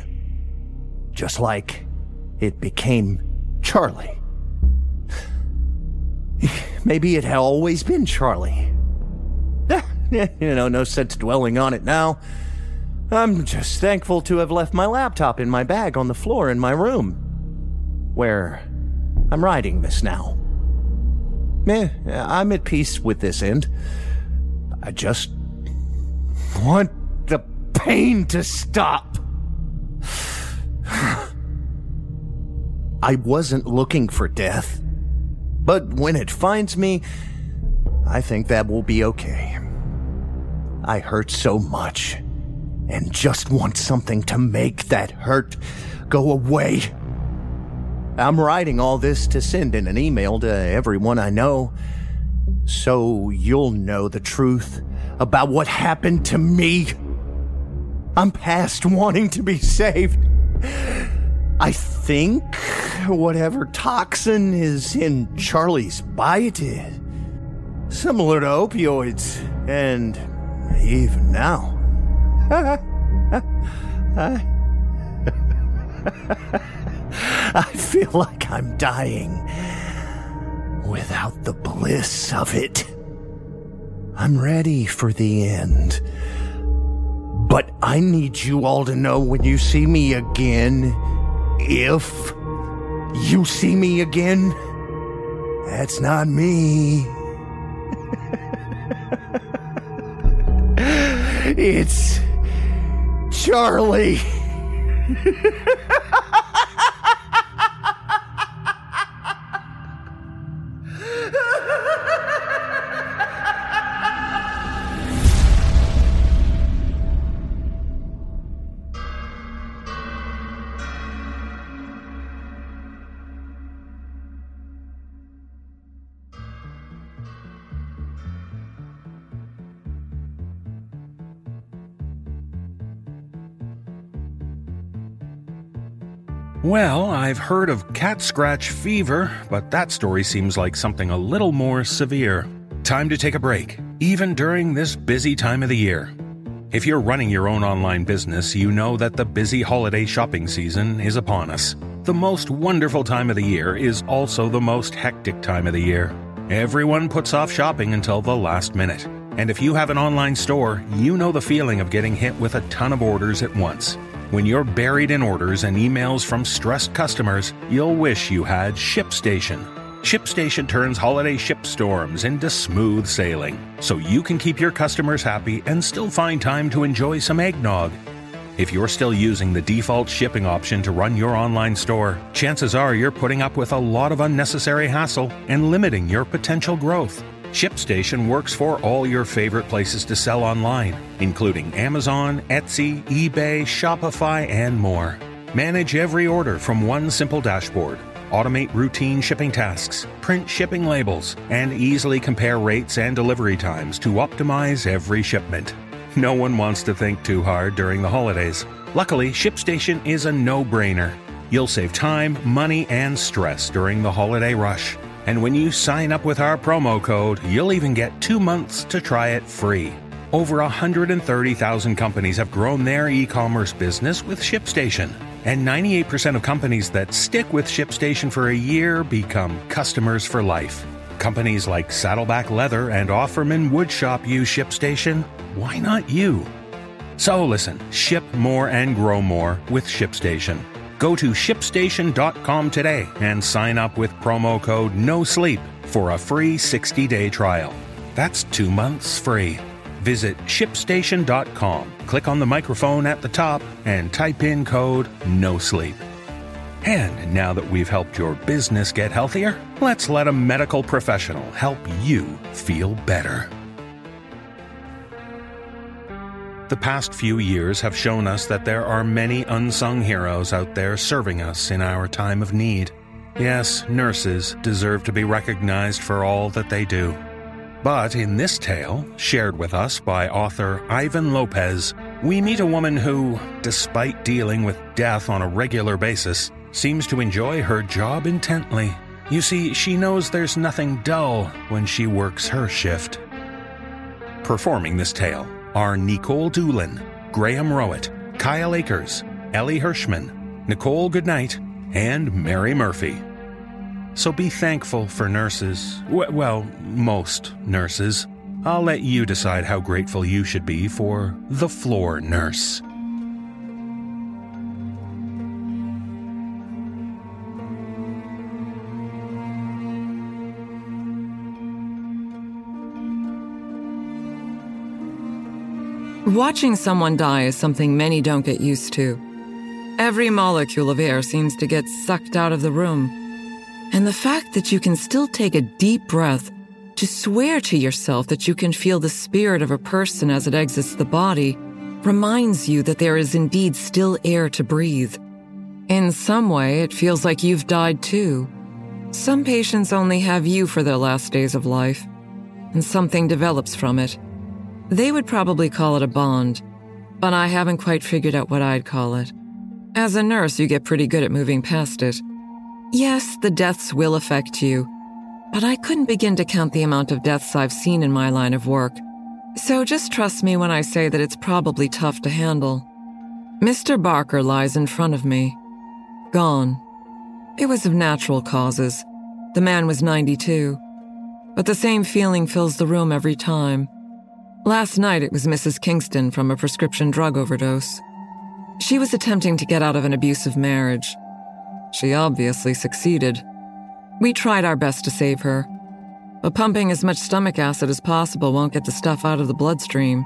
just like it became Charlie. Maybe it had always been Charlie. Eh, you know, no sense dwelling on it now. I'm just thankful to have left my laptop in my bag on the floor in my room, where I'm writing this now. Eh, I'm at peace with this end. I just want the pain to stop. I wasn't looking for death, but when it finds me, I think that will be okay. I hurt so much and just want something to make that hurt go away. I'm writing all this to send in an email to everyone I know, so you'll know the truth about what happened to me. I'm past wanting to be saved. I think whatever toxin is in Charlie's bite is similar to opioids, and even now. I feel like I'm dying without the bliss of it. I'm ready for the end. But I need you all to know when you see me again, if you see me again, that's not me. it's Charlie. Well, I've heard of cat scratch fever, but that story seems like something a little more severe. Time to take a break, even during this busy time of the year. If you're running your own online business, you know that the busy holiday shopping season is upon us. The most wonderful time of the year is also the most hectic time of the year. Everyone puts off shopping until the last minute. And if you have an online store, you know the feeling of getting hit with a ton of orders at once. When you're buried in orders and emails from stressed customers, you'll wish you had ShipStation. ShipStation turns holiday ship storms into smooth sailing, so you can keep your customers happy and still find time to enjoy some eggnog. If you're still using the default shipping option to run your online store, chances are you're putting up with a lot of unnecessary hassle and limiting your potential growth. ShipStation works for all your favorite places to sell online, including Amazon, Etsy, eBay, Shopify, and more. Manage every order from one simple dashboard. Automate routine shipping tasks, print shipping labels, and easily compare rates and delivery times to optimize every shipment. No one wants to think too hard during the holidays. Luckily, ShipStation is a no brainer. You'll save time, money, and stress during the holiday rush. And when you sign up with our promo code, you'll even get two months to try it free. Over 130,000 companies have grown their e commerce business with ShipStation. And 98% of companies that stick with ShipStation for a year become customers for life. Companies like Saddleback Leather and Offerman Woodshop use ShipStation. Why not you? So listen, ship more and grow more with ShipStation. Go to shipstation.com today and sign up with promo code NOSLEEP for a free 60 day trial. That's two months free. Visit shipstation.com, click on the microphone at the top, and type in code NOSLEEP. And now that we've helped your business get healthier, let's let a medical professional help you feel better. The past few years have shown us that there are many unsung heroes out there serving us in our time of need. Yes, nurses deserve to be recognized for all that they do. But in this tale, shared with us by author Ivan Lopez, we meet a woman who, despite dealing with death on a regular basis, seems to enjoy her job intently. You see, she knows there's nothing dull when she works her shift. Performing this tale are Nikolle Doolin, Graham Rowat, Kyle Akers, Elie Hirschman, Nichole Goodnight, and Mary Murphy. So be thankful for nurses. Well, most nurses. I'll let you decide how grateful you should be for the floor nurse. Watching someone die is something many don't get used to. Every molecule of air seems to get sucked out of the room. And the fact that you can still take a deep breath to swear to yourself that you can feel the spirit of a person as it exits the body reminds you that there is indeed still air to breathe. In some way, it feels like you've died too. Some patients only have you for their last days of life, and something develops from it. They would probably call it a bond, but I haven't quite figured out what I'd call it. As a nurse, you get pretty good at moving past it. Yes, the deaths will affect you, but I couldn't begin to count the amount of deaths I've seen in my line of work. So just trust me when I say that it's probably tough to handle. Mr. Barker lies in front of me. Gone. It was of natural causes. The man was 92. But the same feeling fills the room every time. Last night it was Mrs. Kingston from a prescription drug overdose. She was attempting to get out of an abusive marriage. She obviously succeeded. We tried our best to save her, but pumping as much stomach acid as possible won't get the stuff out of the bloodstream.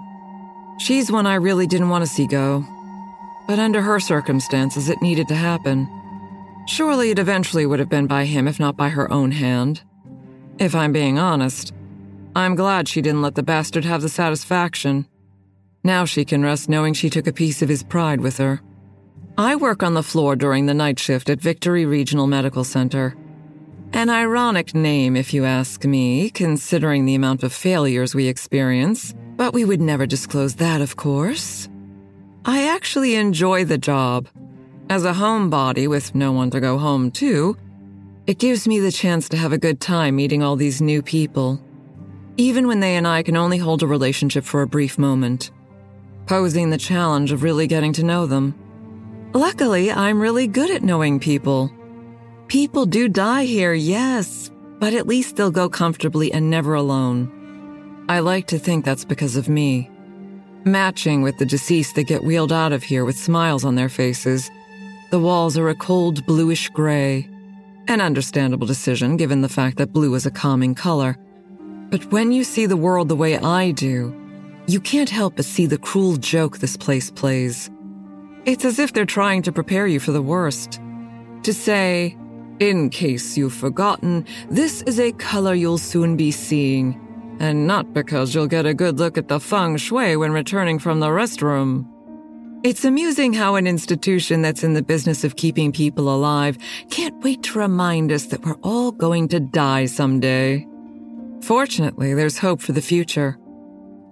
She's one I really didn't want to see go, but under her circumstances, it needed to happen. Surely it eventually would have been by him if not by her own hand. If I'm being honest, I'm glad she didn't let the bastard have the satisfaction. Now she can rest knowing she took a piece of his pride with her. I work on the floor during the night shift at Victory Regional Medical Center. An ironic name, if you ask me, considering the amount of failures we experience, but we would never disclose that, of course. I actually enjoy the job. As a homebody with no one to go home to, it gives me the chance to have a good time meeting all these new people, even when they and I can only hold a relationship for a brief moment, posing the challenge of really getting to know them. Luckily, I'm really good at knowing people. People do die here, yes, but at least they'll go comfortably and never alone. I like to think that's because of me. Matching with the deceased that get wheeled out of here with smiles on their faces, the walls are a cold bluish gray. An understandable decision given the fact that blue is a calming color. But when you see the world the way I do, you can't help but see the cruel joke this place plays. It's as if they're trying to prepare you for the worst. To say, in case you've forgotten, this is a color you'll soon be seeing, and not because you'll get a good look at the feng shui when returning from the restroom. It's amusing how an institution that's in the business of keeping people alive can't wait to remind us that we're all going to die someday. Fortunately, there's hope for the future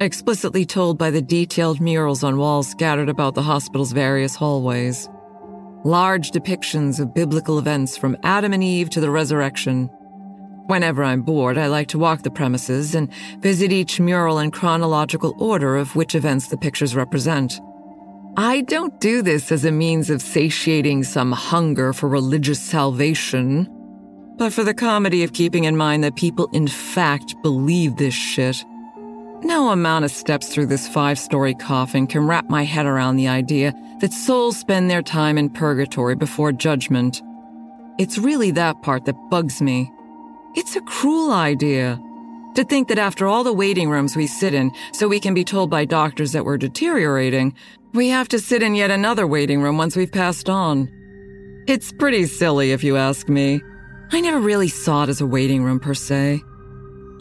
explicitly told by the detailed murals on walls scattered about the hospital's various hallways. Large depictions of biblical events from Adam and Eve to the resurrection. Whenever I'm bored, I like to walk the premises and visit each mural in chronological order of which events the pictures represent. I don't do this as a means of satiating some hunger for religious salvation, but for the comedy of keeping in mind that people in fact believe this shit no amount of steps through this five story coffin can wrap my head around the idea that souls spend their time in purgatory before judgment. It's really that part that bugs me. It's a cruel idea. To think that after all the waiting rooms we sit in, so we can be told by doctors that we're deteriorating, we have to sit in yet another waiting room once we've passed on. It's pretty silly if you ask me. I never really saw it as a waiting room per se.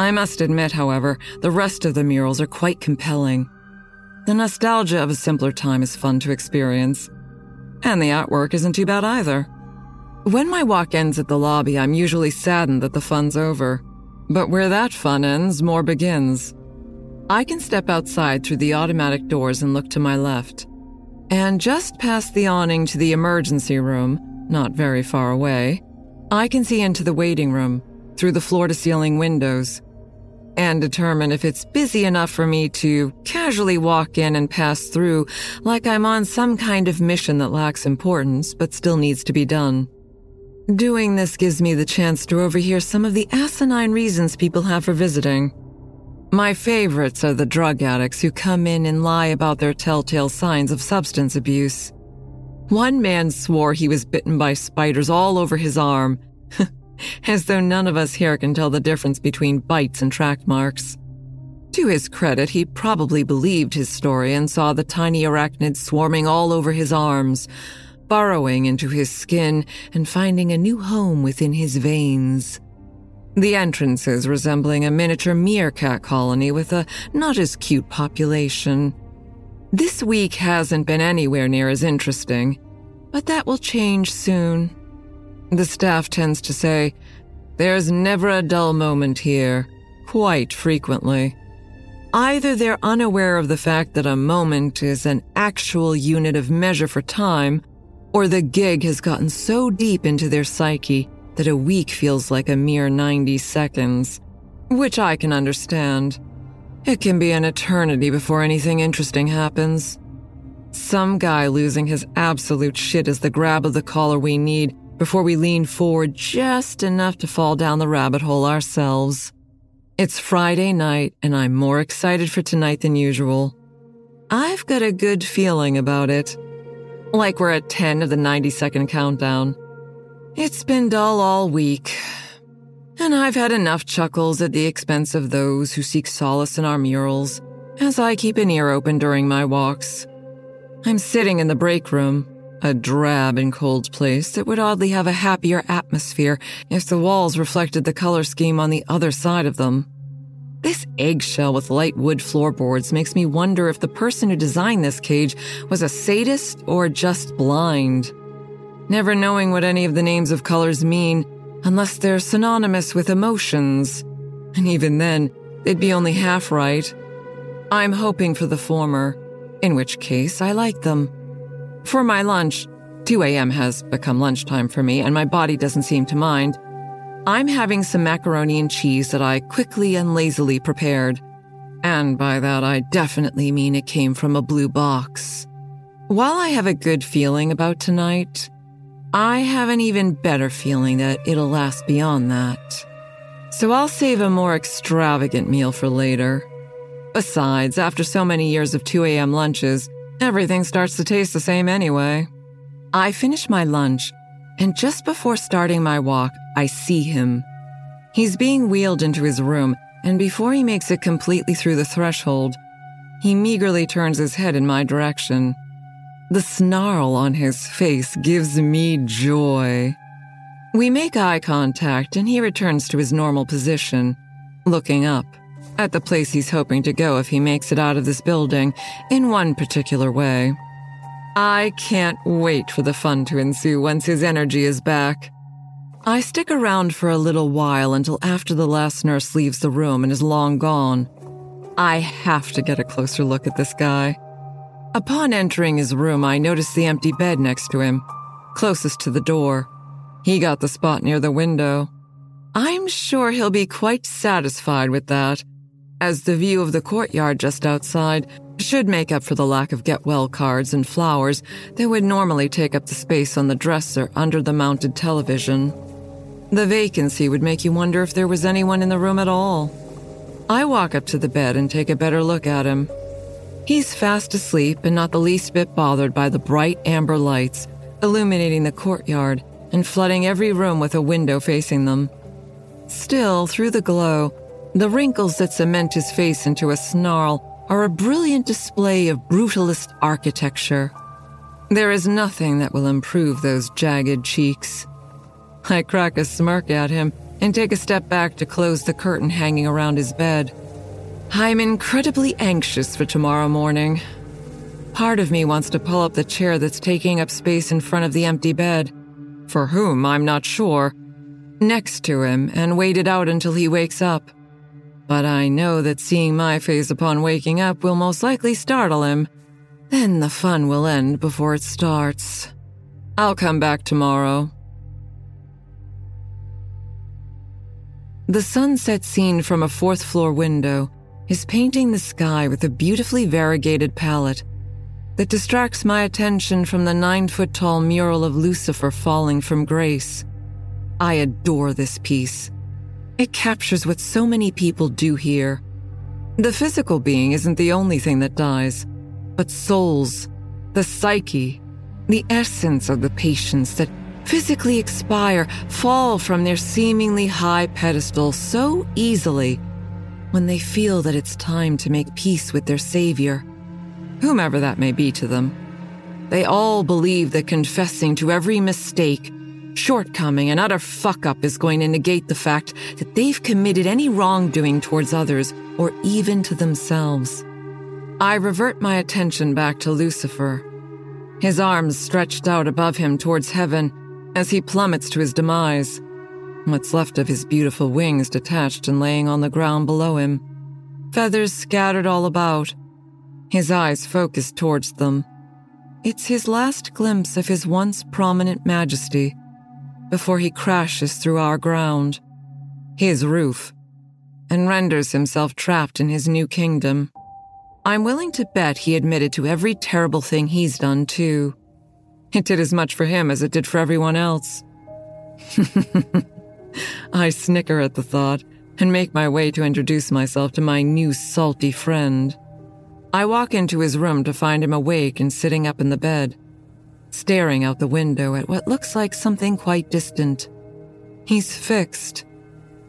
I must admit, however, the rest of the murals are quite compelling. The nostalgia of a simpler time is fun to experience. And the artwork isn't too bad either. When my walk ends at the lobby, I'm usually saddened that the fun's over. But where that fun ends, more begins. I can step outside through the automatic doors and look to my left. And just past the awning to the emergency room, not very far away, I can see into the waiting room through the floor to ceiling windows and determine if it's busy enough for me to casually walk in and pass through like I'm on some kind of mission that lacks importance but still needs to be done. Doing this gives me the chance to overhear some of the asinine reasons people have for visiting. My favorites are the drug addicts who come in and lie about their telltale signs of substance abuse. One man swore he was bitten by spiders all over his arm. as though none of us here can tell the difference between bites and track marks. To his credit, he probably believed his story and saw the tiny arachnids swarming all over his arms, burrowing into his skin and finding a new home within his veins. The entrances resembling a miniature meerkat colony with a not as cute population. This week hasn't been anywhere near as interesting, but that will change soon. The staff tends to say, There's never a dull moment here, quite frequently. Either they're unaware of the fact that a moment is an actual unit of measure for time, or the gig has gotten so deep into their psyche that a week feels like a mere 90 seconds, which I can understand. It can be an eternity before anything interesting happens. Some guy losing his absolute shit is the grab of the collar we need before we lean forward just enough to fall down the rabbit hole ourselves. It's Friday night, and I'm more excited for tonight than usual. I've got a good feeling about it. Like we're at 10 of the 90 second countdown. It's been dull all week, and I've had enough chuckles at the expense of those who seek solace in our murals as I keep an ear open during my walks. I'm sitting in the break room, a drab and cold place that would oddly have a happier atmosphere if the walls reflected the color scheme on the other side of them. This eggshell with light wood floorboards makes me wonder if the person who designed this cage was a sadist or just blind. Never knowing what any of the names of colors mean unless they're synonymous with emotions. And even then, they'd be only half right. I'm hoping for the former, in which case I like them. For my lunch, 2 a.m. has become lunchtime for me, and my body doesn't seem to mind. I'm having some macaroni and cheese that I quickly and lazily prepared. And by that, I definitely mean it came from a blue box. While I have a good feeling about tonight, I have an even better feeling that it'll last beyond that. So I'll save a more extravagant meal for later. Besides, after so many years of 2 a.m. lunches, everything starts to taste the same anyway. I finish my lunch, and just before starting my walk, I see him. He's being wheeled into his room, and before he makes it completely through the threshold, he meagerly turns his head in my direction. The snarl on his face gives me joy. We make eye contact, and he returns to his normal position, looking up at the place he's hoping to go if he makes it out of this building in one particular way. I can't wait for the fun to ensue once his energy is back. I stick around for a little while until after the last nurse leaves the room and is long gone. I have to get a closer look at this guy. Upon entering his room, I noticed the empty bed next to him, closest to the door. He got the spot near the window. I'm sure he'll be quite satisfied with that as the view of the courtyard just outside should make up for the lack of get well cards and flowers that would normally take up the space on the dresser under the mounted television. The vacancy would make you wonder if there was anyone in the room at all. I walk up to the bed and take a better look at him. He's fast asleep and not the least bit bothered by the bright amber lights illuminating the courtyard and flooding every room with a window facing them. Still, through the glow, the wrinkles that cement his face into a snarl are a brilliant display of brutalist architecture. There is nothing that will improve those jagged cheeks. I crack a smirk at him and take a step back to close the curtain hanging around his bed. I'm incredibly anxious for tomorrow morning. Part of me wants to pull up the chair that's taking up space in front of the empty bed, for whom I'm not sure, next to him and wait it out until he wakes up. But I know that seeing my face upon waking up will most likely startle him. Then the fun will end before it starts. I'll come back tomorrow. The sunset scene from a fourth floor window is painting the sky with a beautifully variegated palette that distracts my attention from the nine foot tall mural of Lucifer falling from grace. I adore this piece. It captures what so many people do here. The physical being isn't the only thing that dies, but souls, the psyche, the essence of the patients that physically expire fall from their seemingly high pedestal so easily when they feel that it's time to make peace with their savior, whomever that may be to them. They all believe that confessing to every mistake shortcoming, and utter fuck up is going to negate the fact that they've committed any wrongdoing towards others or even to themselves. I revert my attention back to Lucifer, his arms stretched out above him towards heaven as he plummets to his demise. What's left of his beautiful wings detached and laying on the ground below him, feathers scattered all about, his eyes focused towards them. It's his last glimpse of his once prominent majesty before he crashes through our ground, his roof, and renders himself trapped in his new kingdom. I'm willing to bet he admitted to every terrible thing he's done, too. It did as much for him as it did for everyone else. I snicker at the thought and make my way to introduce myself to my new salty friend. I walk into his room to find him awake and sitting up in the bed staring out the window at what looks like something quite distant. He's fixed,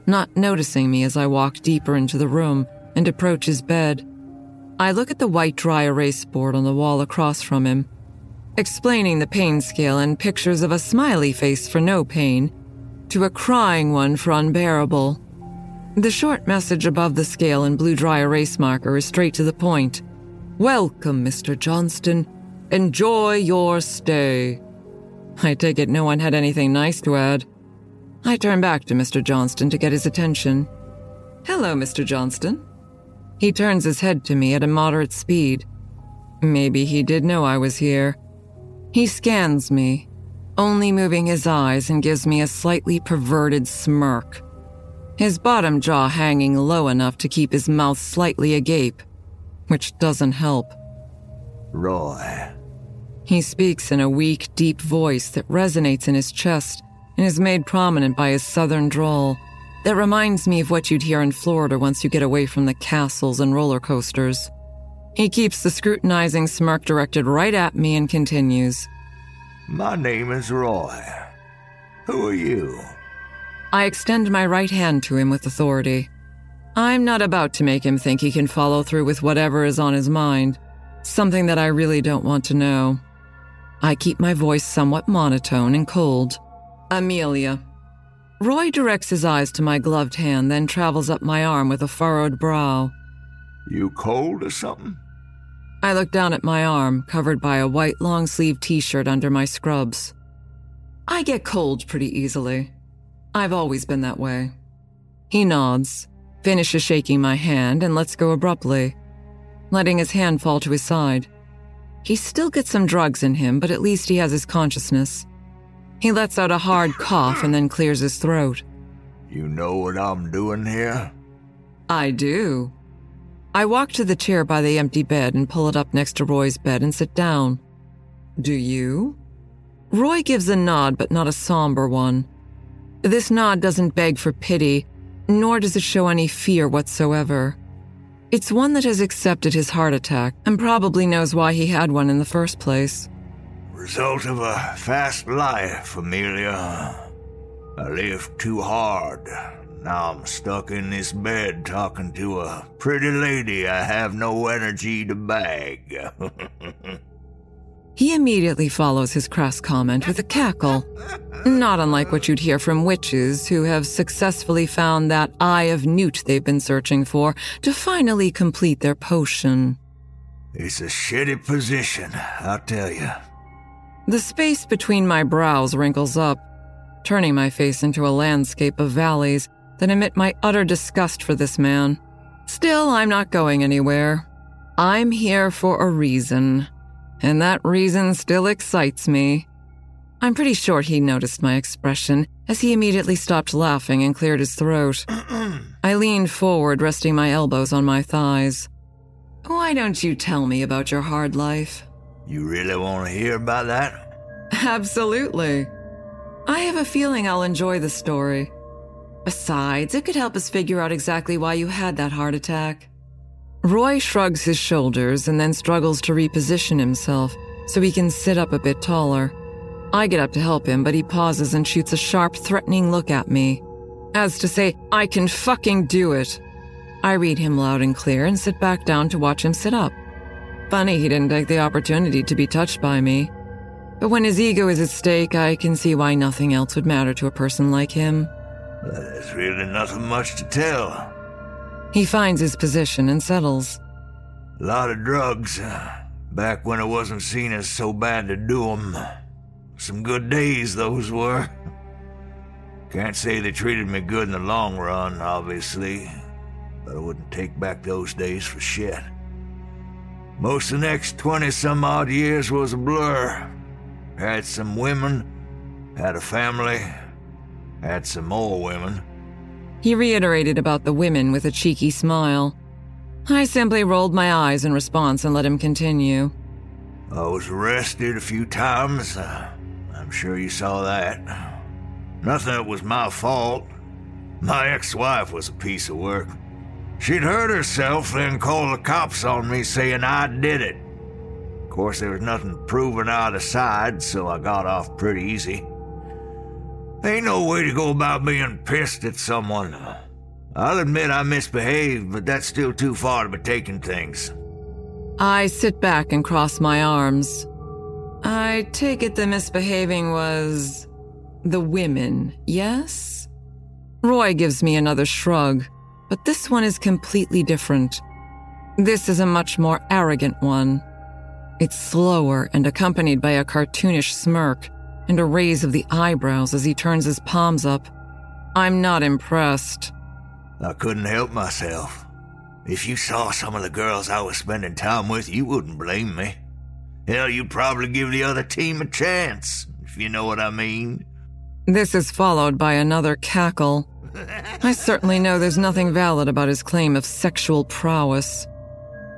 not noticing me as I walk deeper into the room and approach his bed. I look at the white dry erase board on the wall across from him, explaining the pain scale and pictures of a smiley face for no pain to a crying one for unbearable. The short message above the scale in blue dry erase marker is straight to the point. Welcome, Mr. Johnston. Enjoy your stay. I take it no one had anything nice to add. I turn back to Mr. Johnston to get his attention. Hello, Mr. Johnston. He turns his head to me at a moderate speed. Maybe he did know I was here. He scans me, only moving his eyes and gives me a slightly perverted smirk. His bottom jaw hanging low enough to keep his mouth slightly agape, which doesn't help. Roy. He speaks in a weak, deep voice that resonates in his chest and is made prominent by his southern drawl that reminds me of what you'd hear in Florida once you get away from the castles and roller coasters. He keeps the scrutinizing smirk directed right at me and continues. My name is Roy. Who are you? I extend my right hand to him with authority. I'm not about to make him think he can follow through with whatever is on his mind, something that I really don't want to know. I keep my voice somewhat monotone and cold. Amelia. Roy directs his eyes to my gloved hand, then travels up my arm with a furrowed brow. You cold or something? I look down at my arm, covered by a white long sleeve t shirt under my scrubs. I get cold pretty easily. I've always been that way. He nods, finishes shaking my hand, and lets go abruptly, letting his hand fall to his side. He still gets some drugs in him, but at least he has his consciousness. He lets out a hard cough and then clears his throat. You know what I'm doing here? I do. I walk to the chair by the empty bed and pull it up next to Roy's bed and sit down. Do you? Roy gives a nod, but not a somber one. This nod doesn't beg for pity, nor does it show any fear whatsoever. It's one that has accepted his heart attack and probably knows why he had one in the first place. Result of a fast life, Amelia. I lived too hard. Now I'm stuck in this bed talking to a pretty lady I have no energy to bag. He immediately follows his crass comment with a cackle, not unlike what you'd hear from witches who have successfully found that eye of newt they've been searching for to finally complete their potion. it's a shitty position, I'll tell you. The space between my brows wrinkles up, turning my face into a landscape of valleys that emit my utter disgust for this man. Still, I'm not going anywhere. I'm here for a reason, and that reason still excites me. I'm pretty sure he noticed my expression as he immediately stopped laughing and cleared his throat. I leaned forward, resting my elbows on my thighs. Why don't you tell me about your hard life? You really want to hear about that? Absolutely. I have a feeling I'll enjoy the story. Besides, it could help us figure out exactly why you had that heart attack. Roy shrugs his shoulders and then struggles to reposition himself so he can sit up a bit taller. I get up to help him, but he pauses and shoots a sharp, threatening look at me. As to say, I can fucking do it. I read him loud and clear and sit back down to watch him sit up. Funny he didn't take the opportunity to be touched by me. But when his ego is at stake, I can see why nothing else would matter to a person like him. There's really nothing much to tell. He finds his position and settles. A lot of drugs. Back when it wasn't seen as so bad to do 'em. Some good days, those were. Can't say they treated me good in the long run, obviously. But I wouldn't take back those days for shit. Most of the next 20 some odd years was a blur. Had some women, had a family, had some more women. He reiterated about the women with a cheeky smile. I simply rolled my eyes in response and let him continue. I was arrested a few times. Uh, I'm sure you saw that. Nothing that was my fault. My ex wife was a piece of work. She'd hurt herself, then called the cops on me saying I did it. Of course, there was nothing proven either side, so I got off pretty easy. Ain't no way to go about being pissed at someone. I'll admit I misbehaved, but that's still too far to be taking things. I sit back and cross my arms. I take it the misbehaving was. the women, yes? Roy gives me another shrug, but this one is completely different. This is a much more arrogant one. It's slower and accompanied by a cartoonish smirk and a raise of the eyebrows as he turns his palms up. I'm not impressed. I couldn't help myself. If you saw some of the girls I was spending time with, you wouldn't blame me. Hell, you'd probably give the other team a chance if you know what I mean. This is followed by another cackle. I certainly know there's nothing valid about his claim of sexual prowess.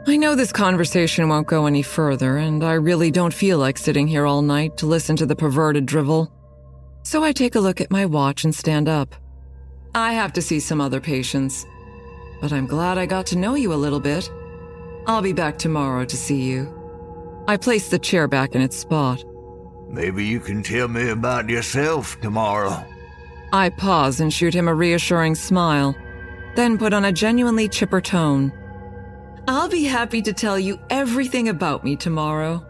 I know this conversation won't go any further, and I really don't feel like sitting here all night to listen to the perverted drivel. So I take a look at my watch and stand up. I have to see some other patients. But I'm glad I got to know you a little bit. I'll be back tomorrow to see you. I place the chair back in its spot. Maybe you can tell me about yourself tomorrow. I pause and shoot him a reassuring smile, then put on a genuinely chipper tone. I'll be happy to tell you everything about me tomorrow.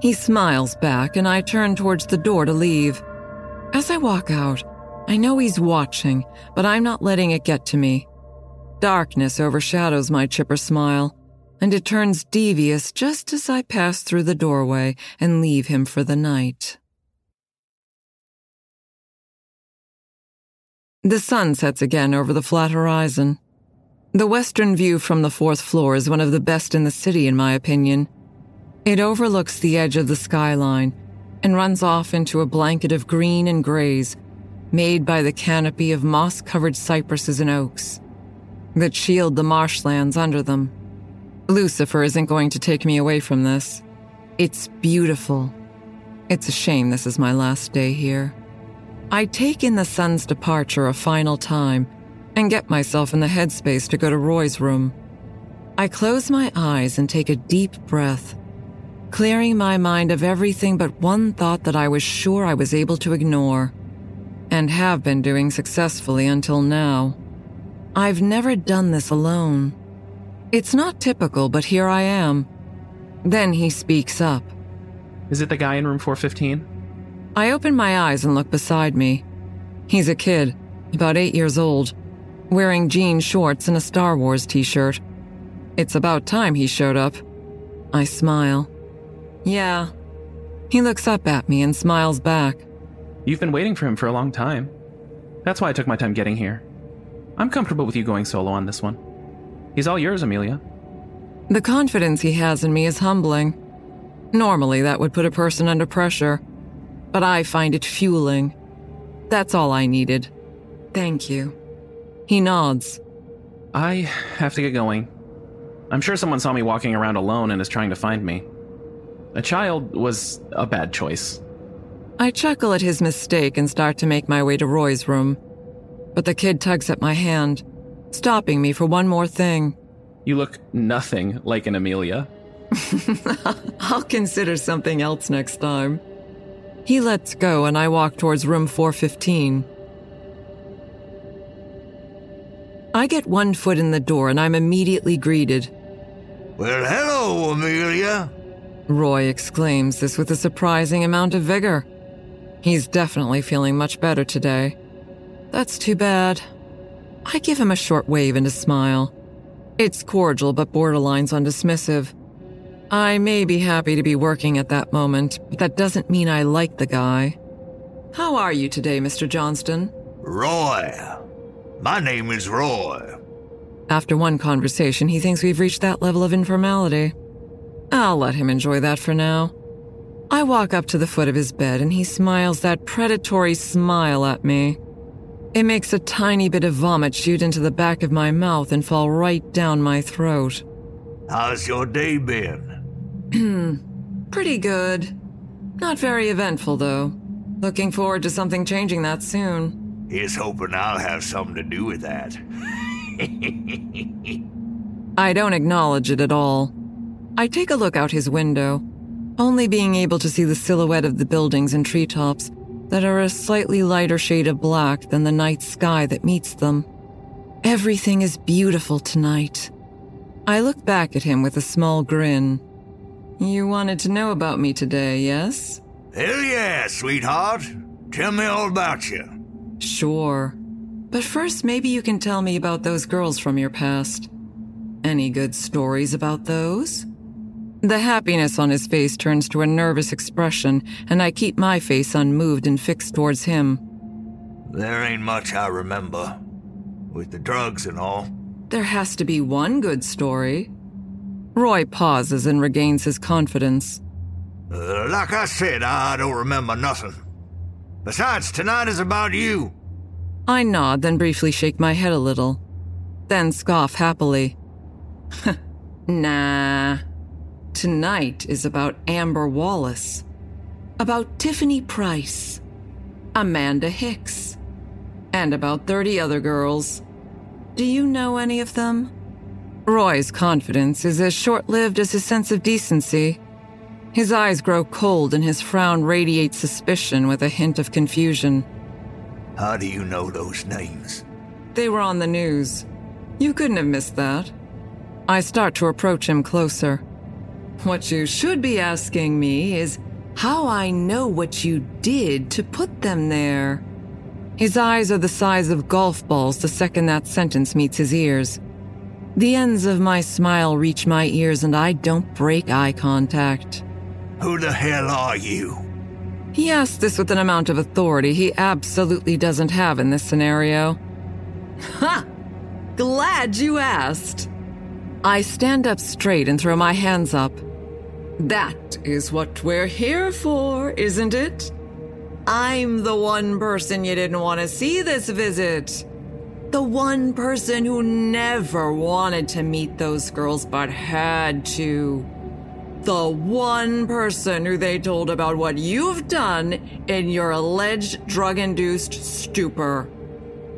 He smiles back, and I turn towards the door to leave. As I walk out, I know he's watching, but I'm not letting it get to me. Darkness overshadows my chipper smile, and it turns devious just as I pass through the doorway and leave him for the night. The sun sets again over the flat horizon. The western view from the fourth floor is one of the best in the city, in my opinion. It overlooks the edge of the skyline and runs off into a blanket of green and grays made by the canopy of moss covered cypresses and oaks that shield the marshlands under them. Lucifer isn't going to take me away from this. It's beautiful. It's a shame this is my last day here. I take in the sun's departure a final time and get myself in the headspace to go to Roy's room. I close my eyes and take a deep breath, clearing my mind of everything but one thought that I was sure I was able to ignore, and have been doing successfully until now. I've never done this alone. It's not typical, but here I am. Then he speaks up. Is it the guy in room 415? I open my eyes and look beside me. He's a kid, about eight years old, wearing jean shorts and a Star Wars t shirt. It's about time he showed up. I smile. Yeah. He looks up at me and smiles back. You've been waiting for him for a long time. That's why I took my time getting here. I'm comfortable with you going solo on this one. He's all yours, Amelia. The confidence he has in me is humbling. Normally, that would put a person under pressure but I find it fueling. That's all I needed. Thank you. He nods. I have to get going. I'm sure someone saw me walking around alone and is trying to find me. A child was a bad choice. I chuckle at his mistake and start to make my way to Roy's room. But the kid tugs at my hand, stopping me for one more thing. You look nothing like an Amelia. I'll consider something else next time. He lets go, and I walk towards room 415. I get one foot in the door, and I'm immediately greeted. Well, hello, Amelia. Roy exclaims this with a surprising amount of vigor. He's definitely feeling much better today. That's too bad. I give him a short wave and a smile. It's cordial but borderlines on dismissive. I may be happy to be working at that moment, but that doesn't mean I like the guy. How are you today, Mr. Johnston? Roy. My name is Roy. After one conversation, he thinks we've reached that level of informality. I'll let him enjoy that for now. I walk up to the foot of his bed and he smiles that predatory smile at me. It makes a tiny bit of vomit shoot into the back of my mouth and fall right down my throat. How's your day been? Pretty good. Not very eventful, though. Looking forward to something changing that soon. He's hoping I'll have something to do with that. I don't acknowledge it at all. I take a look out his window, only being able to see the silhouette of the buildings and treetops that are a slightly lighter shade of black than the night sky that meets them. Everything is beautiful tonight. I look back at him with a small grin. You wanted to know about me today, yes? Hell yeah, sweetheart. Tell me all about you. Sure. But first, maybe you can tell me about those girls from your past. Any good stories about those? The happiness on his face turns to a nervous expression, and I keep my face unmoved and fixed towards him. There ain't much I remember. With the drugs and all. There has to be one good story. Roy pauses and regains his confidence. Uh, like I said, I don't remember nothing. Besides, tonight is about you. I nod, then briefly shake my head a little. Then scoff happily. nah. Tonight is about Amber Wallace. About Tiffany Price. Amanda Hicks. And about 30 other girls. Do you know any of them? Roy's confidence is as short lived as his sense of decency. His eyes grow cold and his frown radiates suspicion with a hint of confusion. How do you know those names? They were on the news. You couldn't have missed that. I start to approach him closer. What you should be asking me is how I know what you did to put them there. His eyes are the size of golf balls the second that sentence meets his ears. The ends of my smile reach my ears and I don't break eye contact. Who the hell are you? He asks this with an amount of authority he absolutely doesn't have in this scenario. Ha! Glad you asked. I stand up straight and throw my hands up. That is what we're here for, isn't it? I'm the one person you didn't want to see this visit. The one person who never wanted to meet those girls but had to. The one person who they told about what you've done in your alleged drug induced stupor.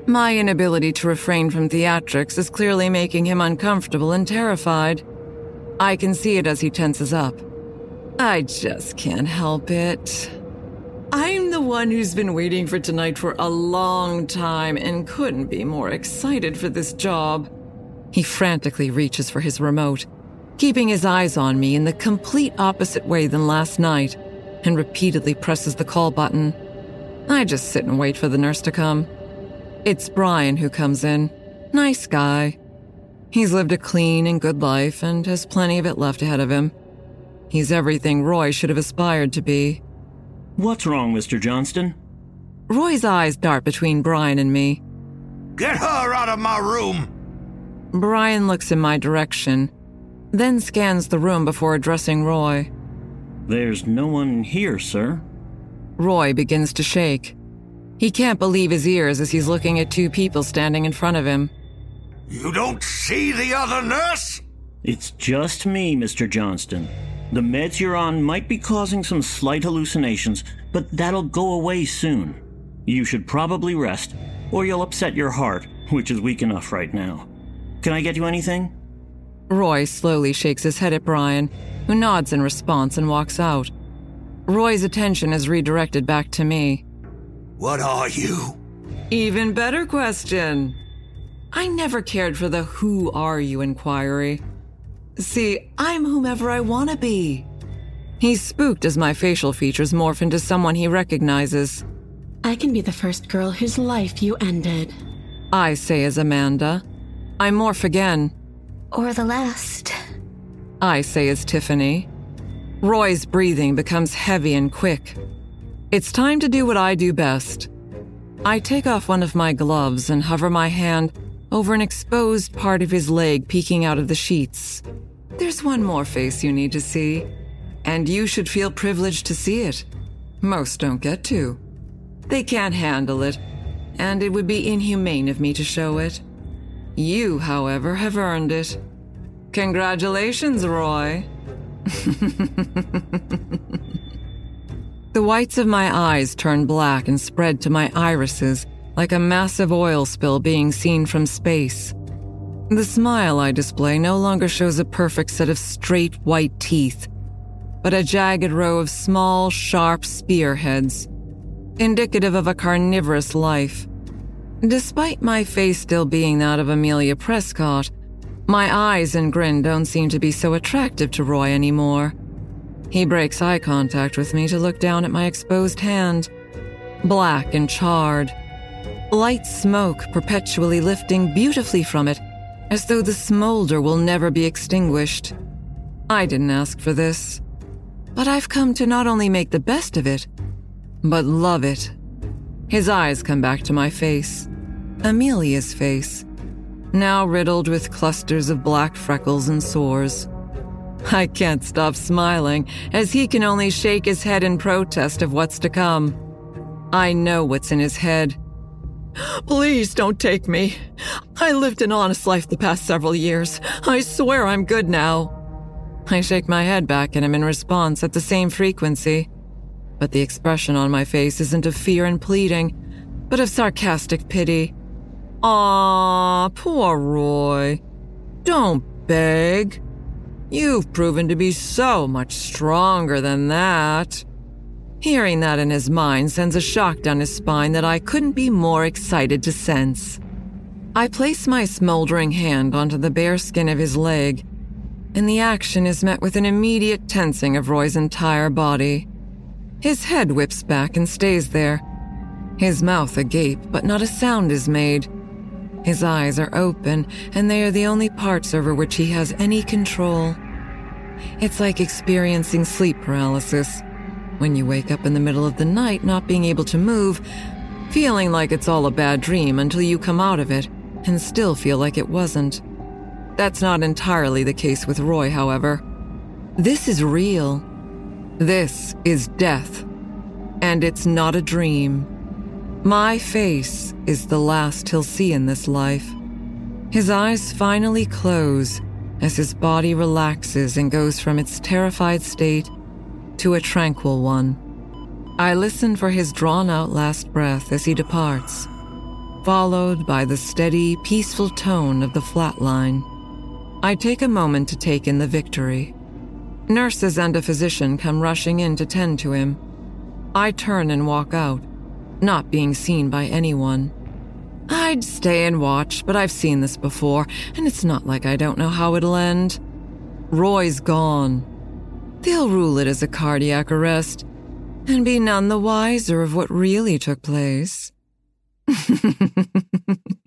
My inability to refrain from theatrics is clearly making him uncomfortable and terrified. I can see it as he tenses up. I just can't help it. I'm the one who's been waiting for tonight for a long time and couldn't be more excited for this job. He frantically reaches for his remote, keeping his eyes on me in the complete opposite way than last night, and repeatedly presses the call button. I just sit and wait for the nurse to come. It's Brian who comes in. Nice guy. He's lived a clean and good life and has plenty of it left ahead of him. He's everything Roy should have aspired to be. What's wrong, Mr. Johnston? Roy's eyes dart between Brian and me. Get her out of my room! Brian looks in my direction, then scans the room before addressing Roy. There's no one here, sir. Roy begins to shake. He can't believe his ears as he's looking at two people standing in front of him. You don't see the other nurse? It's just me, Mr. Johnston. The meds you're on might be causing some slight hallucinations, but that'll go away soon. You should probably rest, or you'll upset your heart, which is weak enough right now. Can I get you anything? Roy slowly shakes his head at Brian, who nods in response and walks out. Roy's attention is redirected back to me. What are you? Even better question. I never cared for the who are you inquiry. See, I'm whomever I want to be. He's spooked as my facial features morph into someone he recognizes. I can be the first girl whose life you ended. I say as Amanda. I morph again. Or the last. I say as Tiffany. Roy's breathing becomes heavy and quick. It's time to do what I do best. I take off one of my gloves and hover my hand over an exposed part of his leg peeking out of the sheets. There's one more face you need to see, and you should feel privileged to see it. Most don't get to. They can't handle it, and it would be inhumane of me to show it. You, however, have earned it. Congratulations, Roy. the whites of my eyes turn black and spread to my irises like a massive oil spill being seen from space. The smile I display no longer shows a perfect set of straight white teeth, but a jagged row of small, sharp spearheads, indicative of a carnivorous life. Despite my face still being that of Amelia Prescott, my eyes and grin don't seem to be so attractive to Roy anymore. He breaks eye contact with me to look down at my exposed hand, black and charred. Light smoke perpetually lifting beautifully from it as though the smolder will never be extinguished. I didn't ask for this, but I've come to not only make the best of it, but love it. His eyes come back to my face, Amelia's face, now riddled with clusters of black freckles and sores. I can't stop smiling, as he can only shake his head in protest of what's to come. I know what's in his head. Please don't take me. I lived an honest life the past several years. I swear I'm good now. I shake my head back at him in response at the same frequency. But the expression on my face isn't of fear and pleading, but of sarcastic pity. Ah, poor Roy. Don't beg. You've proven to be so much stronger than that. Hearing that in his mind sends a shock down his spine that I couldn't be more excited to sense. I place my smoldering hand onto the bare skin of his leg, and the action is met with an immediate tensing of Roy's entire body. His head whips back and stays there, his mouth agape, but not a sound is made. His eyes are open, and they are the only parts over which he has any control. It's like experiencing sleep paralysis. When you wake up in the middle of the night not being able to move, feeling like it's all a bad dream until you come out of it and still feel like it wasn't. That's not entirely the case with Roy, however. This is real. This is death. And it's not a dream. My face is the last he'll see in this life. His eyes finally close as his body relaxes and goes from its terrified state to a tranquil one. I listen for his drawn out last breath as he departs, followed by the steady, peaceful tone of the flatline. I take a moment to take in the victory. Nurses and a physician come rushing in to tend to him. I turn and walk out, not being seen by anyone. I'd stay and watch, but I've seen this before, and it's not like I don't know how it'll end. Roy's gone. They'll rule it as a cardiac arrest and be none the wiser of what really took place.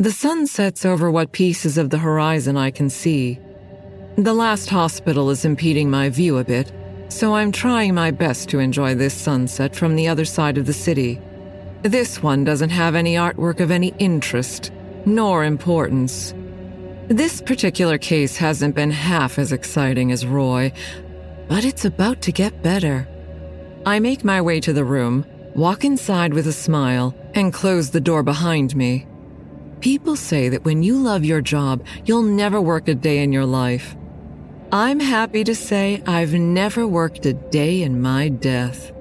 the sun sets over what pieces of the horizon I can see. The last hospital is impeding my view a bit, so I'm trying my best to enjoy this sunset from the other side of the city. This one doesn't have any artwork of any interest, nor importance. This particular case hasn't been half as exciting as Roy, but it's about to get better. I make my way to the room, walk inside with a smile, and close the door behind me. People say that when you love your job, you'll never work a day in your life. I'm happy to say I've never worked a day in my death.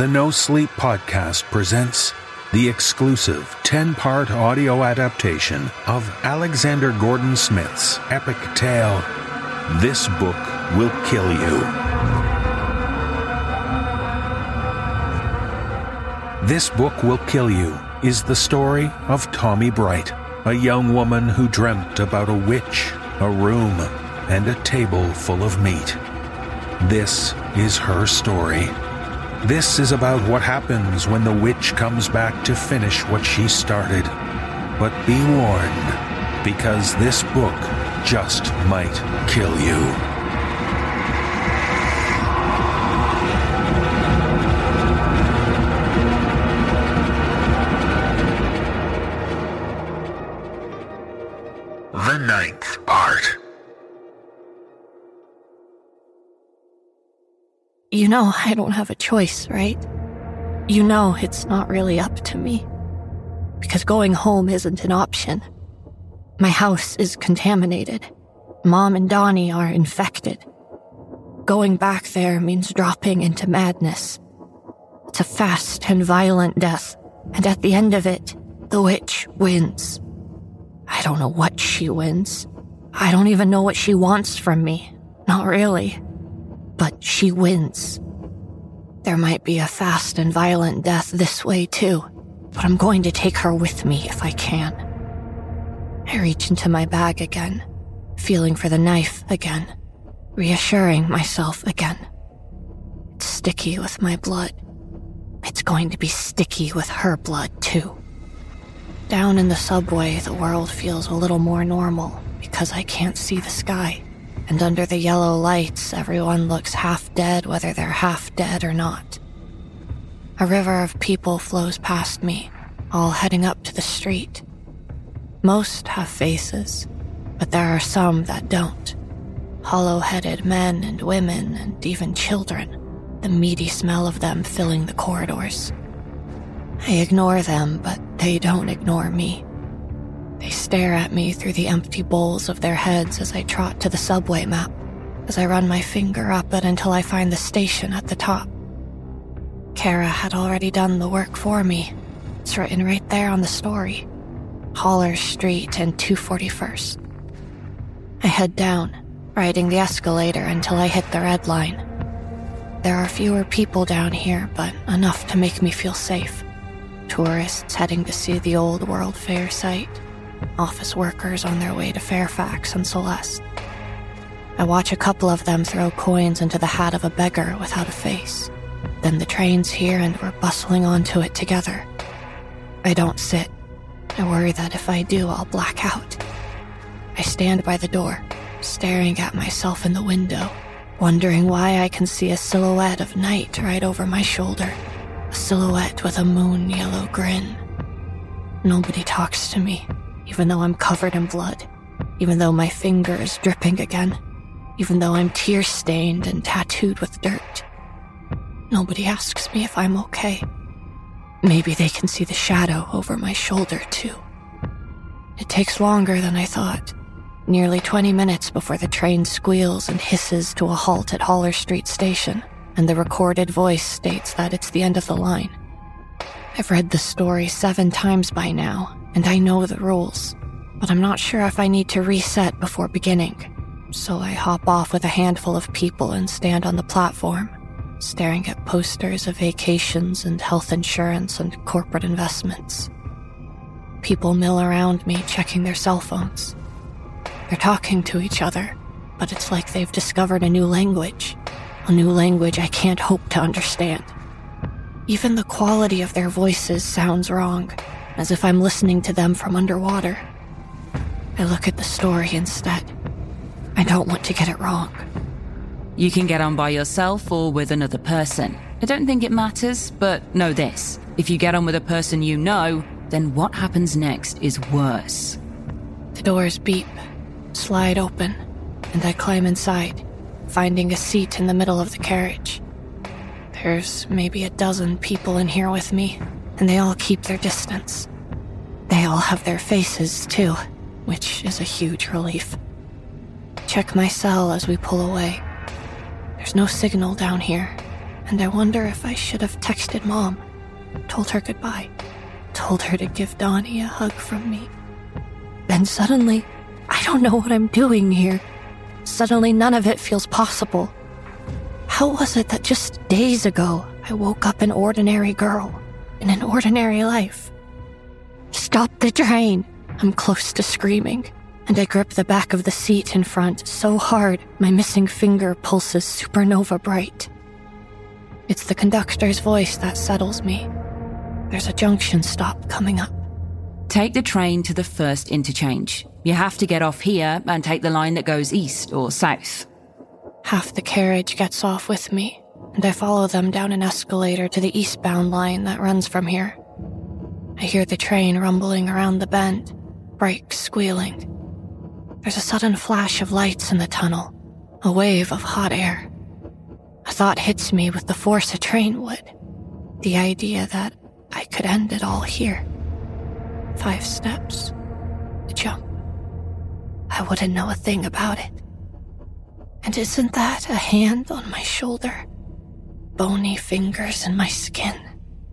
The No Sleep Podcast presents the exclusive 10 part audio adaptation of Alexander Gordon Smith's epic tale, This Book Will Kill You. This Book Will Kill You is the story of Tommi Bright, a young woman who dreamt about a witch, a room, and a table full of meat. This is her story. This is about what happens when the witch comes back to finish what she started. But be warned, because this book just might kill you. The ninth part. You know I don't have a choice, right? You know it's not really up to me. Because going home isn't an option. My house is contaminated. Mom and Donnie are infected. Going back there means dropping into madness. It's a fast and violent death, and at the end of it, the witch wins. I don't know what she wins. I don't even know what she wants from me. Not really. But she wins. There might be a fast and violent death this way too, but I'm going to take her with me if I can. I reach into my bag again, feeling for the knife again, reassuring myself again. It's sticky with my blood. It's going to be sticky with her blood, too. Down in the subway, the world feels a little more normal because I can't see the sky. And under the yellow lights, everyone looks half dead, whether they're half dead or not. A river of people flows past me, all heading up to the street. Most have faces, but there are some that don't. Hollow headed men and women and even children, the meaty smell of them filling the corridors. I ignore them, but they don't ignore me. They stare at me through the empty bowls of their heads as I trot to the subway map, as I run my finger up it until I find the station at the top. Kara had already done the work for me. It's written right there on the story. Holler Street and 241st. I head down, riding the escalator until I hit the red line. There are fewer people down here, but enough to make me feel safe. Tourists heading to see the old World Fair site, office workers on their way to Fairfax and Celeste. I watch a couple of them throw coins into the hat of a beggar without a face. Then the train's here and we're bustling onto it together. I don't sit. I worry that if I do, I'll black out. I stand by the door, staring at myself in the window, wondering why I can see a silhouette of night right over my shoulder. A silhouette with a moon yellow grin. Nobody talks to me, even though I'm covered in blood, even though my finger is dripping again, even though I'm tear stained and tattooed with dirt. Nobody asks me if I'm okay. Maybe they can see the shadow over my shoulder, too. It takes longer than I thought. Nearly 20 minutes before the train squeals and hisses to a halt at Haller Street Station, and the recorded voice states that it's the end of the line. I've read the story seven times by now, and I know the rules, but I'm not sure if I need to reset before beginning. So I hop off with a handful of people and stand on the platform staring at posters of vacations and health insurance and corporate investments. People mill around me, checking their cell phones. They're talking to each other, but it's like they've discovered a new language, a new language I can't hope to understand. Even the quality of their voices sounds wrong, as if I'm listening to them from underwater. I look at the story instead. I don't want to get it wrong. You can get on by yourself or with another person. I don't think it matters, but know this. If you get on with a person you know, then what happens next is worse. The doors beep, slide open, and I climb inside, finding a seat in the middle of the carriage. There's maybe a dozen people in here with me, and they all keep their distance. They all have their faces, too, which is a huge relief. Check my cell as we pull away. There's no signal down here, and I wonder if I should have texted Mom, told her goodbye, told her to give Donnie a hug from me. Then suddenly, I don't know what I'm doing here. Suddenly, none of it feels possible. How was it that just days ago I woke up an ordinary girl in an ordinary life? Stop the train! I'm close to screaming and I grip the back of the seat in front so hard my missing finger pulses supernova bright. It's the conductor's voice that settles me. There's a junction stop coming up. Take the train to the first interchange. You have to get off here and take the line that goes east or south. Half the carriage gets off with me, and I follow them down an escalator to the eastbound line that runs from here. I hear the train rumbling around the bend, brakes squealing. There's a sudden flash of lights in the tunnel, a wave of hot air. A thought hits me with the force a train would. The idea that I could end it all here. Five steps, a jump. I wouldn't know a thing about it. And isn't that a hand on my shoulder? Bony fingers in my skin,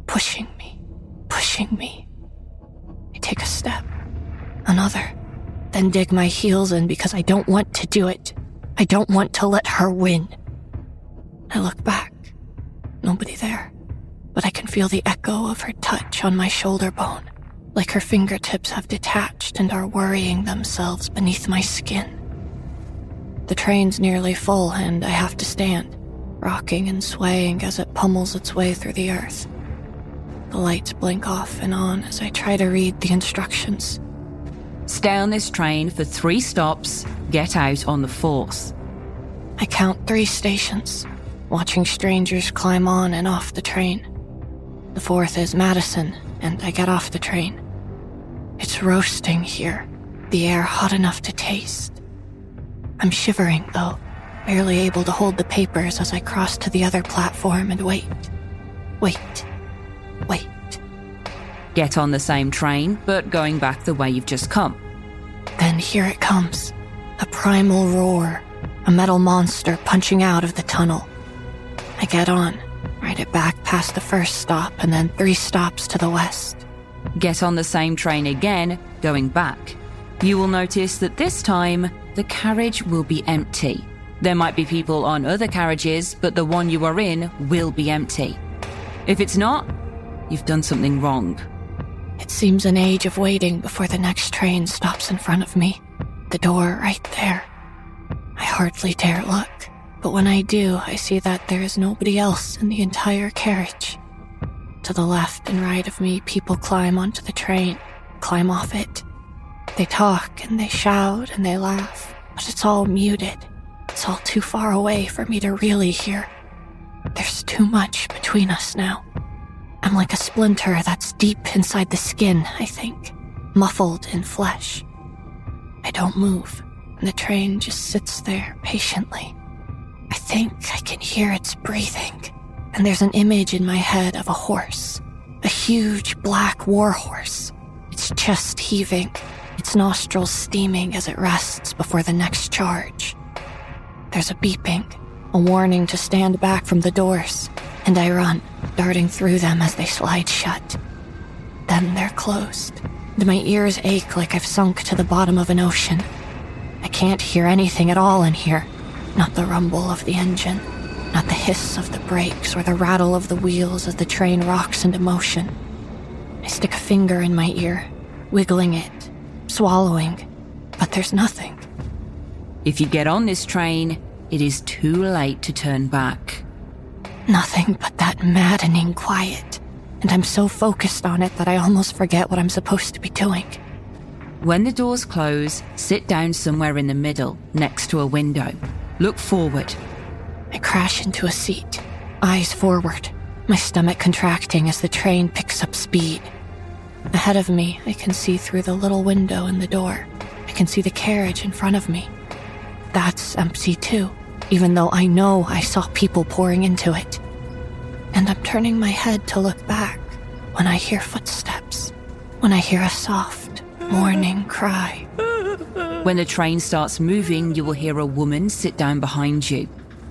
pushing me, pushing me. I take a step, another then dig my heels in because I don't want to do it. I don't want to let her win. I look back. Nobody there. But I can feel the echo of her touch on my shoulder bone, like her fingertips have detached and are worrying themselves beneath my skin. The train's nearly full, and I have to stand, rocking and swaying as it pummels its way through the earth. The lights blink off and on as I try to read the instructions. Stay on this train for three stops, get out on the fourth. I count three stations, watching strangers climb on and off the train. The fourth is Madison, and I get off the train. It's roasting here, the air hot enough to taste. I'm shivering, though, barely able to hold the papers as I cross to the other platform and wait. Wait. Wait. Get on the same train, but going back the way you've just come. Then here it comes a primal roar, a metal monster punching out of the tunnel. I get on, ride it back past the first stop, and then three stops to the west. Get on the same train again, going back. You will notice that this time, the carriage will be empty. There might be people on other carriages, but the one you are in will be empty. If it's not, you've done something wrong. It seems an age of waiting before the next train stops in front of me. The door right there. I hardly dare look, but when I do, I see that there is nobody else in the entire carriage. To the left and right of me, people climb onto the train, climb off it. They talk and they shout and they laugh, but it's all muted. It's all too far away for me to really hear. There's too much between us now. I'm like a splinter that's deep inside the skin, I think, muffled in flesh. I don't move, and the train just sits there patiently. I think I can hear its breathing, and there's an image in my head of a horse, a huge black war horse, its chest heaving, its nostrils steaming as it rests before the next charge. There's a beeping, a warning to stand back from the doors, and I run, darting through them as they slide shut. Then they're closed, and my ears ache like I've sunk to the bottom of an ocean. I can't hear anything at all in here. Not the rumble of the engine, not the hiss of the brakes or the rattle of the wheels as the train rocks into motion. I stick a finger in my ear, wiggling it, swallowing, but there's nothing. If you get on this train, it is too late to turn back. Nothing but that maddening quiet, and I'm so focused on it that I almost forget what I'm supposed to be doing. When the doors close, sit down somewhere in the middle, next to a window. Look forward. I crash into a seat, eyes forward, my stomach contracting as the train picks up speed. Ahead of me, I can see through the little window in the door. I can see the carriage in front of me. That's empty too, even though I know I saw people pouring into it. And I'm turning my head to look back when I hear footsteps, when I hear a soft, mourning cry. When the train starts moving, you will hear a woman sit down behind you.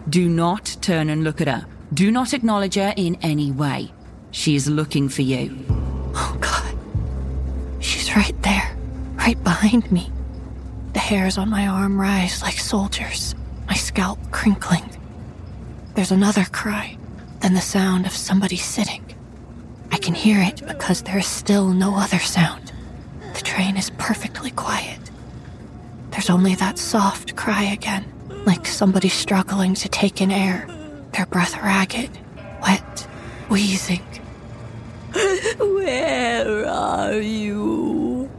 Do not turn and look at her. Do not acknowledge her in any way. She is looking for you. Oh, God. She's right there, right behind me. The hairs on my arm rise like soldiers, my scalp crinkling. There's another cry, then the sound of somebody sitting. I can hear it because there is still no other sound. The train is perfectly quiet. There's only that soft cry again, like somebody struggling to take in air, their breath ragged, wet, wheezing. Where are you?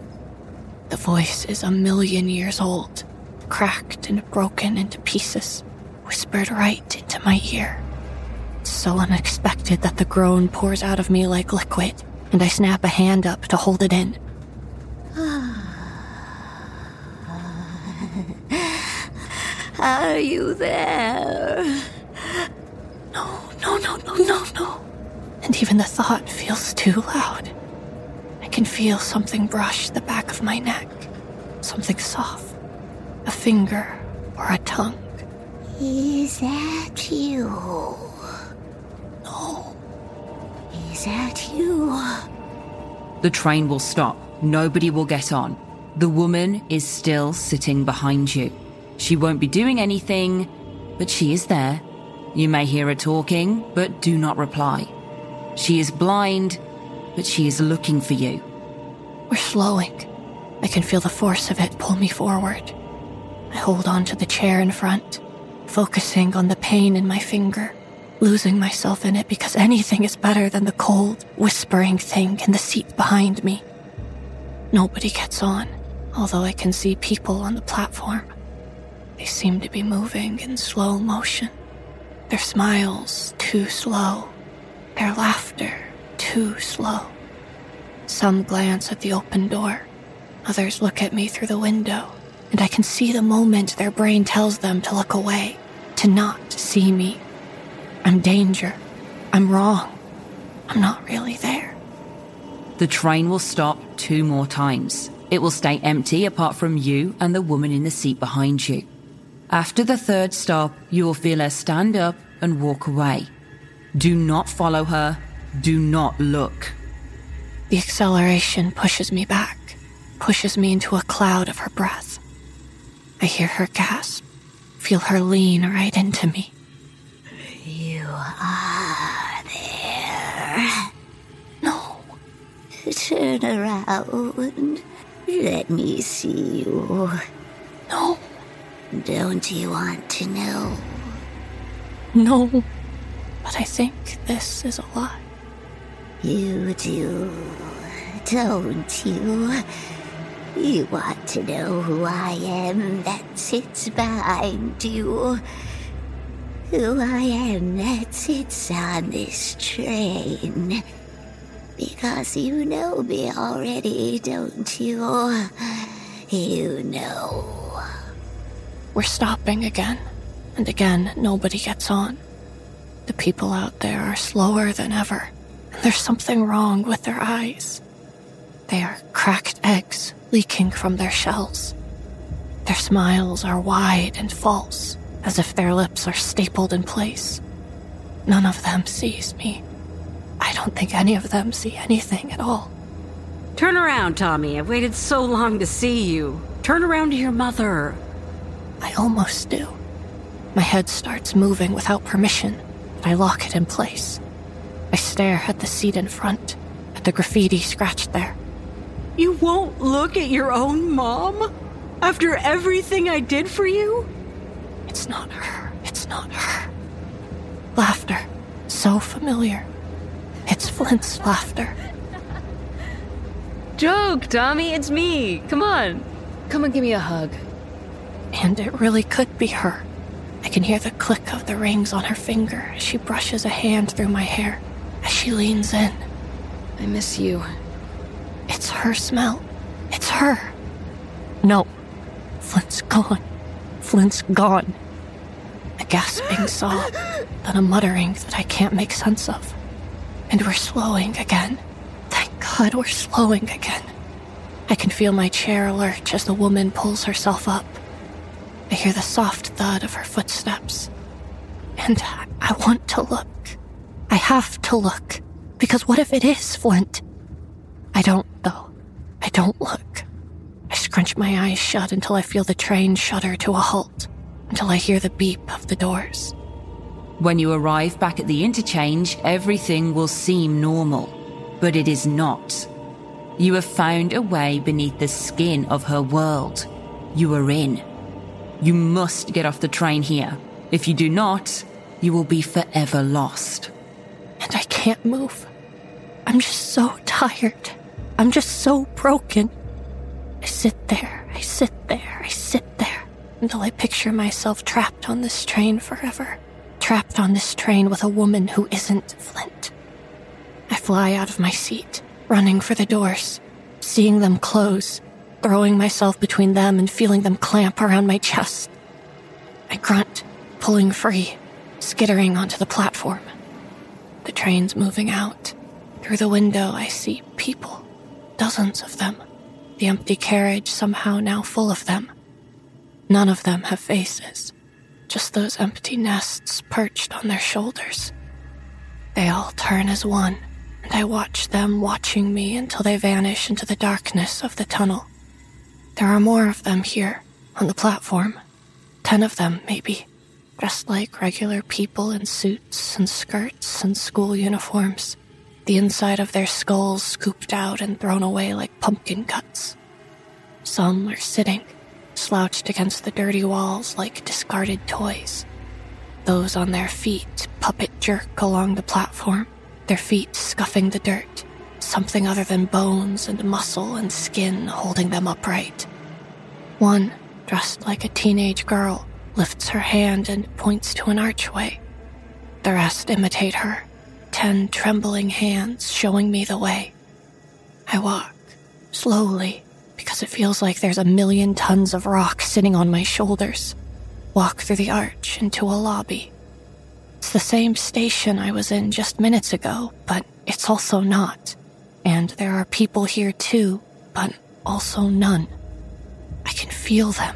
The voice is a million years old, cracked and broken into pieces, whispered right into my ear. It's so unexpected that the groan pours out of me like liquid, and I snap a hand up to hold it in. Are you there? No, no, no, no, no, no. And even the thought feels too loud. I can feel something brush the back of my neck. Something soft. A finger or a tongue. Is that you? No. Is that you? The train will stop. Nobody will get on. The woman is still sitting behind you. She won't be doing anything, but she is there. You may hear her talking, but do not reply. She is blind, but she is looking for you. We're slowing. I can feel the force of it pull me forward. I hold on to the chair in front, focusing on the pain in my finger, losing myself in it because anything is better than the cold, whispering thing in the seat behind me. Nobody gets on, although I can see people on the platform. They seem to be moving in slow motion. Their smiles too slow. Their laughter too slow. Some glance at the open door. Others look at me through the window, and I can see the moment their brain tells them to look away, to not see me. I'm danger. I'm wrong. I'm not really there. The train will stop two more times. It will stay empty apart from you and the woman in the seat behind you. After the third stop, you will feel her stand up and walk away. Do not follow her. Do not look. The acceleration pushes me back, pushes me into a cloud of her breath. I hear her gasp, feel her lean right into me. You are there. No. Turn around. Let me see you. No. Don't you want to know? No. But I think this is a lie. You do, don't you? You want to know who I am that sits behind you. Who I am that sits on this train. Because you know me already, don't you? You know. We're stopping again, and again, nobody gets on. The people out there are slower than ever, and there's something wrong with their eyes. They are cracked eggs leaking from their shells. Their smiles are wide and false, as if their lips are stapled in place. None of them sees me. I don't think any of them see anything at all. Turn around, Tommi. I've waited so long to see you. Turn around to your mother. I almost do. My head starts moving without permission, but I lock it in place. I stare at the seat in front, at the graffiti scratched there. You won't look at your own mom? After everything I did for you? It's not her. It's not her. Laughter. So familiar. It's Flint's laughter. Joke, Tommi, it's me. Come on. Come and give me a hug. And it really could be her. I can hear the click of the rings on her finger as she brushes a hand through my hair, as she leans in. I miss you. It's her smell. It's her. No. Flint's gone. Flint's gone. A gasping sob, then a muttering that I can't make sense of. And we're slowing again. Thank God we're slowing again. I can feel my chair lurch as the woman pulls herself up. I hear the soft thud of her footsteps. And I, want to look. I have to look. Because what if it is Flint? I don't, though. I don't look. I scrunch my eyes shut until I feel the train shudder to a halt, until I hear the beep of the doors. When you arrive back at the interchange, everything will seem normal, but it is not. You have found a way beneath the skin of her world. You are in. You must get off the train here. If you do not, you will be forever lost. And I can't move. I'm just so tired. I'm just so broken. I sit there, I sit there, I sit there until I picture myself trapped on this train forever. Trapped on this train with a woman who isn't Flint. I fly out of my seat, running for the doors, seeing them close, throwing myself between them and feeling them clamp around my chest. I grunt, pulling free, skittering onto the platform. The train's moving out. Through the window, I see people, dozens of them. The empty carriage somehow now full of them. None of them have faces, just those empty nests perched on their shoulders. They all turn as one, and I watch them watching me until they vanish into the darkness of the tunnel. There are more of them here, on the platform. Ten of them, maybe, dressed like regular people in suits and skirts and school uniforms. The inside of their skulls scooped out and thrown away like pumpkin cuts. Some are sitting, slouched against the dirty walls like discarded toys. Those on their feet puppet jerk along the platform, their feet scuffing the dirt, something other than bones and muscle and skin holding them upright. One, dressed like a teenage girl, lifts her hand and points to an archway. The rest imitate her, ten trembling hands showing me the way. I walk, slowly, because it feels like there's a million tons of rock sitting on my shoulders. Walk through the arch into a lobby. It's the same station I was in just minutes ago, but it's also not. And there are people here too, but also none. I can feel them.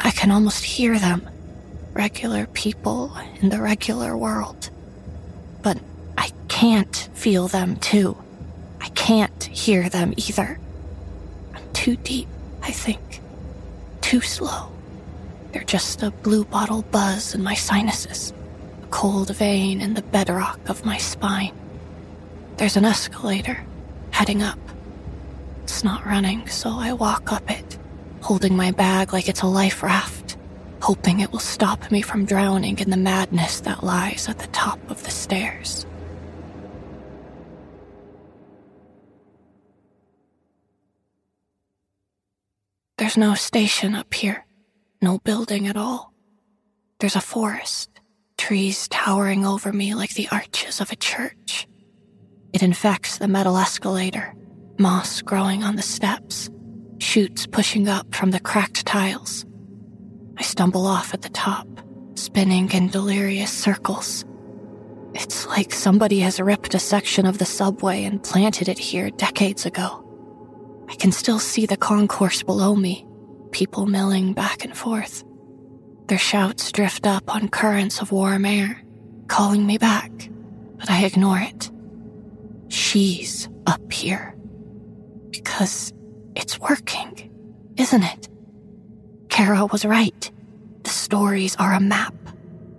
I can almost hear them. Regular people in the regular world. But I can't feel them too. I can't hear them either. I'm too deep, I think. Too slow. They're just a blue bottle buzz in my sinuses, a cold vein in the bedrock of my spine. There's an escalator heading up. It's not running, so I walk up it, holding my bag like it's a life raft, hoping it will stop me from drowning in the madness that lies at the top of the stairs. There's no station up here, no building at all. There's a forest, trees towering over me like the arches of a church. It infects the metal escalator, moss growing on the steps, shoots pushing up from the cracked tiles. I stumble off at the top, spinning in delirious circles. It's like somebody has ripped a section of the subway and planted it here decades ago. I can still see the concourse below me, people milling back and forth. Their shouts drift up on currents of warm air, calling me back, but I ignore it. She's up here. Because it's working, isn't it? Kara was right. The stories are a map,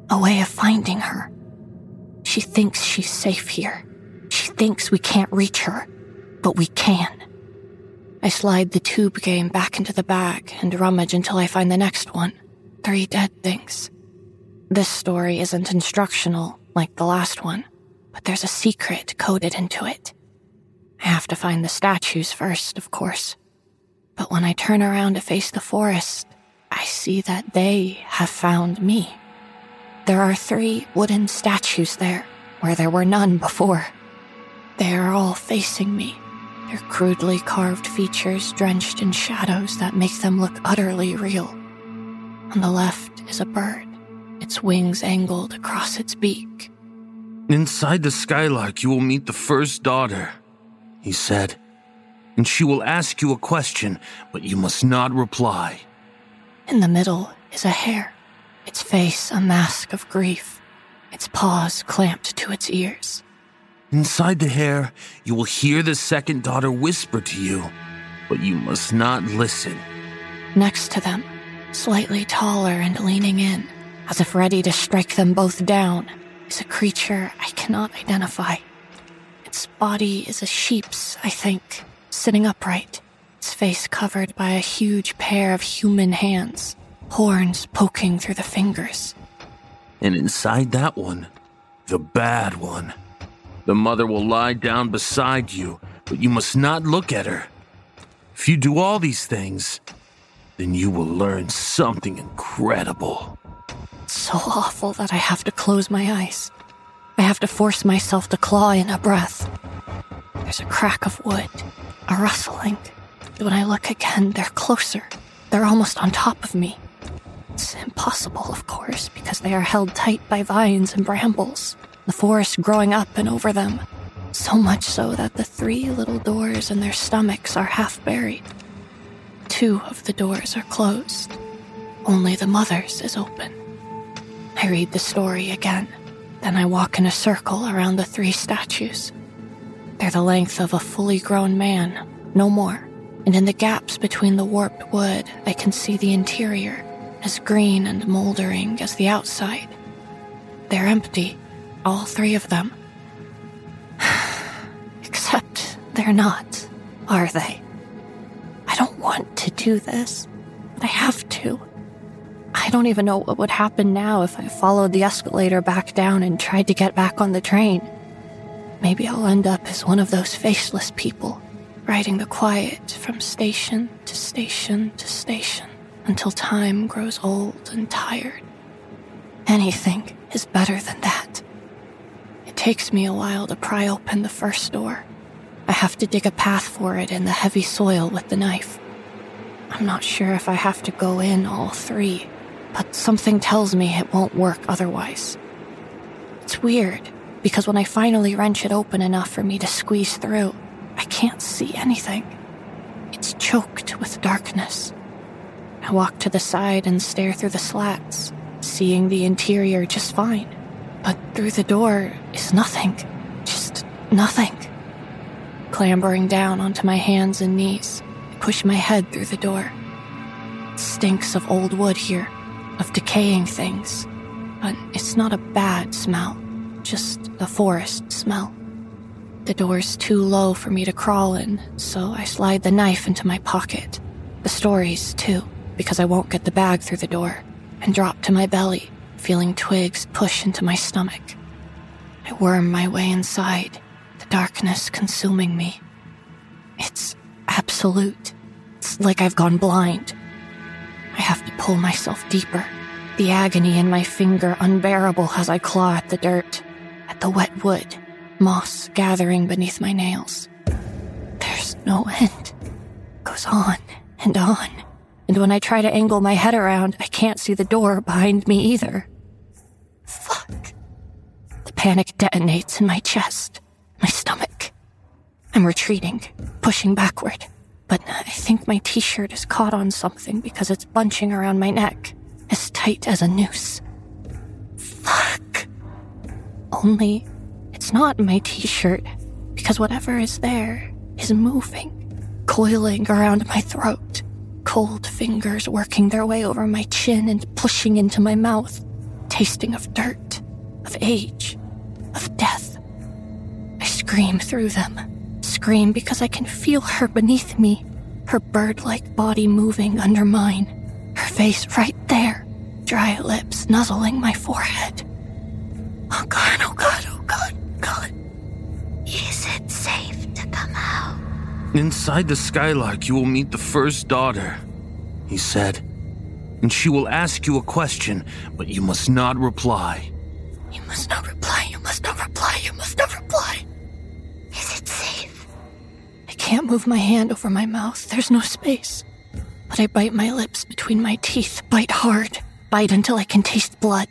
a way of finding her. She thinks she's safe here. She thinks we can't reach her, but we can. I slide the tube game back into the bag and rummage until I find the next one three dead things. This story isn't instructional like the last one, but there's a secret coded into it. I have to find the statues first, of course. But when I turn around to face the forest, I see that they have found me. There are three wooden statues there, where there were none before. They are all facing me, their crudely carved features drenched in shadows that make them look utterly real. On the left is a bird, its wings angled across its beak. Inside the skylark, you will meet the first daughter, he said. And she will ask you a question, but you must not reply. In the middle is a hare, its face a mask of grief, its paws clamped to its ears. Inside the hare, you will hear the second daughter whisper to you, but you must not listen. Next to them, slightly taller and leaning in, as if ready to strike them both down, is a creature I cannot identify. Its body is a sheep's, I think, sitting upright, its face covered by a huge pair of human hands, horns poking through the fingers. And inside that one, the bad one. The mother will lie down beside you, but you must not look at her. If you do all these things, then you will learn something incredible. It's so awful that I have to close my eyes. I have to force myself to claw in a breath. There's a crack of wood, a rustling. When I look again, they're closer. They're almost on top of me. It's impossible, of course, because they are held tight by vines and brambles, the forest growing up and over them. So much so that the three little doors in their stomachs are half buried. Two of the doors are closed. Only the mother's is open. I read the story again. Then I walk in a circle around the three statues. They're the length of a fully grown man, no more. And in the gaps between the warped wood, I can see the interior, as green and moldering as the outside. They're empty, all three of them. Except they're not, are they? I don't want to do this, but I have to. I don't even know what would happen now if I followed the escalator back down and tried to get back on the train. Maybe I'll end up as one of those faceless people, riding the quiet from station to station to station until time grows old and tired. Anything is better than that. It takes me a while to pry open the first door. I have to dig a path for it in the heavy soil with the knife. I'm not sure if I have to go in all three, but something tells me it won't work otherwise. It's weird, because when I finally wrench it open enough for me to squeeze through, I can't see anything. It's choked with darkness. I walk to the side and stare through the slats, seeing the interior just fine. But through the door is nothing. Just nothing. Clambering down onto my hands and knees, I push my head through the door. It stinks of old wood here, of decaying things. But it's not a bad smell, just a forest smell. The door's too low for me to crawl in, so I slide the knife into my pocket. The stories, too, because I won't get the bag through the door, and drop to my belly, feeling twigs push into my stomach. I worm my way inside, the darkness consuming me. It's absolute. It's like I've gone blind. I have to pull myself deeper, the agony in my finger unbearable as I claw at the dirt, at the wet wood, moss gathering beneath my nails. There's no end. Goes on and on. And when I try to angle my head around, I can't see the door behind me either. Fuck. The panic detonates in my chest, my stomach. I'm retreating, pushing backward, but I think my t shirt is caught on something because it's bunching around my neck, as tight as a noose. Fuck. Only it's not my t shirt, because whatever is there is moving, coiling around my throat cold fingers working their way over my chin and pushing into my mouth, tasting of dirt, of age, of death. I scream through them, scream because I can feel her beneath me, her bird like body moving under mine, her face right there, dry lips nuzzling my forehead. Oh God, oh God, oh God, God. Is it safe to come out? Inside the Skylark, you will meet the first daughter, he said. And she will ask you a question, but you must not reply. You must not reply, you must not reply, you must not reply. Is it safe? I can't move my hand over my mouth, there's no space. But I bite my lips between my teeth, bite hard, bite until I can taste blood.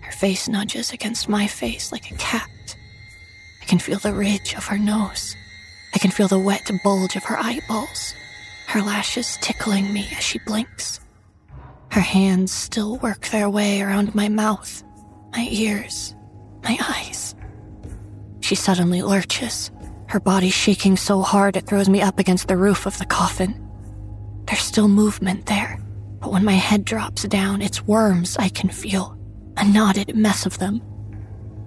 Her face nudges against my face like a cat. I can feel the ridge of her nose. I can feel the wet bulge of her eyeballs, her lashes tickling me as she blinks. Her hands still work their way around my mouth, my ears, my eyes. She suddenly lurches, her body shaking so hard it throws me up against the roof of the coffin. There's still movement there, but when my head drops down, it's worms I can feel, a knotted mess of them.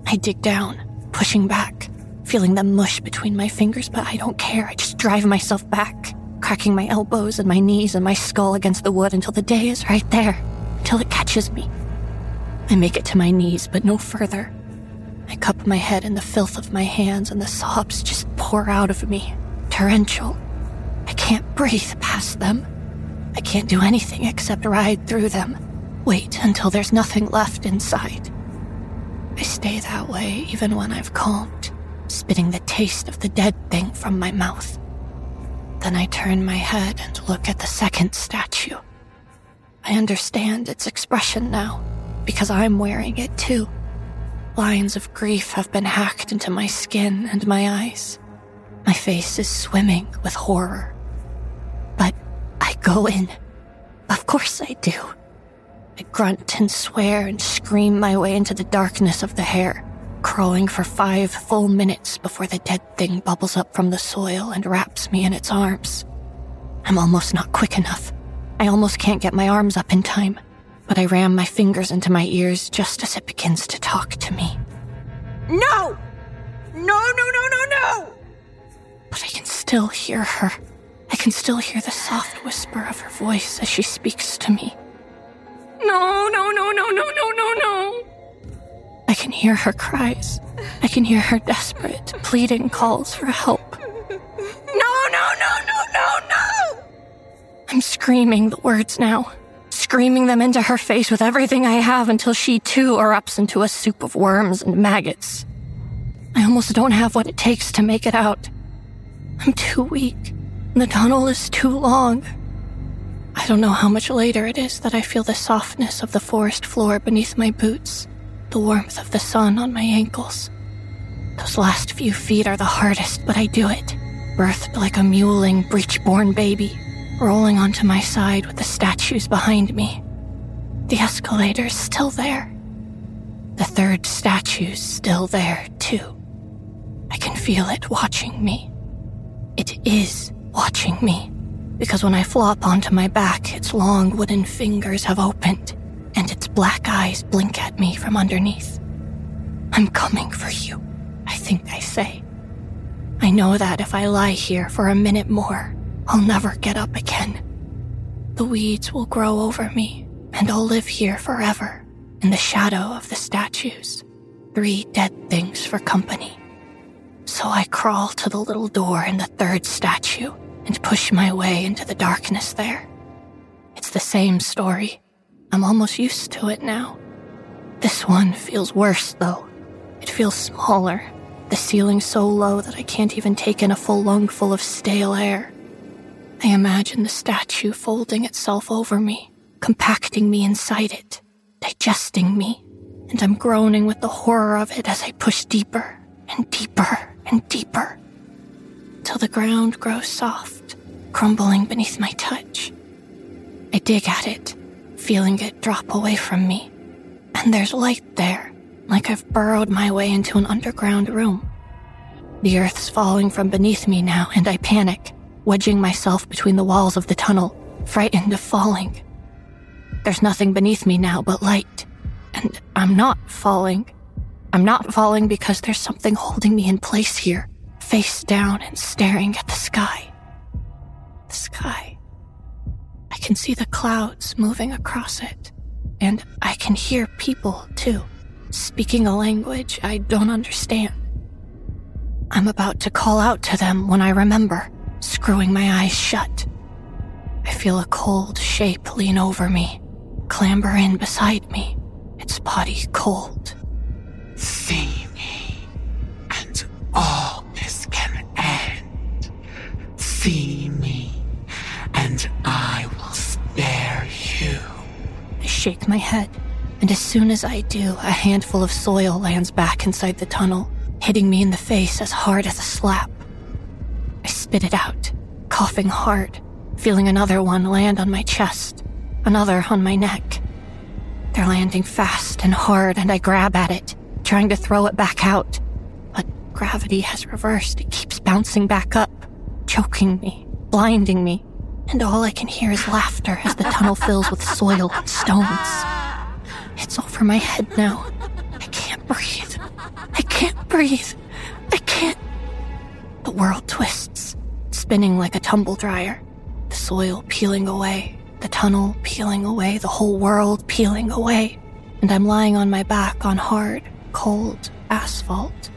I dig down, pushing back, feeling them mush between my fingers, but I don't care. I just drive myself back, cracking my elbows and my knees and my skull against the wood until the day is right there, until it catches me. I make it to my knees, but no further. I cup my head in the filth of my hands, and the sobs just pour out of me, torrential. I can't breathe past them. I can't do anything except ride through them, wait until there's nothing left inside. I stay that way even when I've calmed spitting the taste of the dead thing from my mouth. Then I turn my head and look at the second statue. I understand its expression now, because I'm wearing it too. Lines of grief have been hacked into my skin and my eyes. My face is swimming with horror. But I go in. Of course I do. I grunt and swear and scream my way into the darkness of the hare crawling for five full minutes before the dead thing bubbles up from the soil and wraps me in its arms. I'm almost not quick enough. I almost can't get my arms up in time, but I ram my fingers into my ears just as it begins to talk to me. No! No, no, no, no, no! But I can still hear her. I can still hear the soft whisper of her voice as she speaks to me. No, no, no, no, no, no, no, no. I can hear her cries. I can hear her desperate, pleading calls for help. No, no, no, no, no, no. I'm screaming the words now, screaming them into her face with everything I have until she too erupts into a soup of worms and maggots. I almost don't have what it takes to make it out. I'm too weak. The tunnel is too long. I don't know how much later it is that I feel the softness of the forest floor beneath my boots, the warmth of the sun on my ankles. Those last few feet are the hardest, but I do it, birthed like a mewling, breech-born baby, rolling onto my side with the statues behind me. The escalator's still there. The third statue's still there, too. I can feel it watching me. It is watching me, because when I flop onto my back, its long wooden fingers have opened, and its black eyes blink at me from underneath. I'm coming for you, I think I say. I know that if I lie here for a minute more, I'll never get up again. The weeds will grow over me, and I'll live here forever in the shadow of the statues. Three dead things for company. So I crawl to the little door in the third statue and push my way into the darkness there. It's the same story. I'm almost used to it now. This one feels worse, though. It feels smaller, the ceiling so low that I can't even take in a full lungful of stale air. I imagine the statue folding itself over me, compacting me inside it, digesting me, and I'm groaning with the horror of it as I push deeper and deeper and deeper till the ground grows soft, crumbling beneath my touch. I dig at it, feeling it drop away from me, and there's light there, like I've burrowed my way into an underground room. The earth's falling from beneath me now, and I panic, wedging myself between the walls of the tunnel, frightened of falling. There's nothing beneath me now but light, and I'm not falling. I'm not falling because there's something holding me in place here, face down and staring at the sky. The sky. I can see the clouds moving across it, and I can hear people, too, speaking a language I don't understand. I'm about to call out to them when I remember, screwing my eyes shut. I feel a cold shape lean over me, clamber in beside me, its body cold. See me, and all this can end. See me, and I spare you. I shake my head, and as soon as I do, a handful of soil lands back inside the tunnel, hitting me in the face as hard as a slap. I spit it out, coughing hard, feeling another one land on my chest, another on my neck. They're landing fast and hard, and I grab at it, trying to throw it back out. But gravity has reversed. It keeps bouncing back up, choking me, blinding me, and all I can hear is laughter as the tunnel fills with soil and stones. It's over my head now. I can't breathe. I can't breathe. I can't. The world twists, spinning like a tumble dryer. The soil peeling away, the tunnel peeling away, the whole world peeling away. And I'm lying on my back on hard, cold asphalt,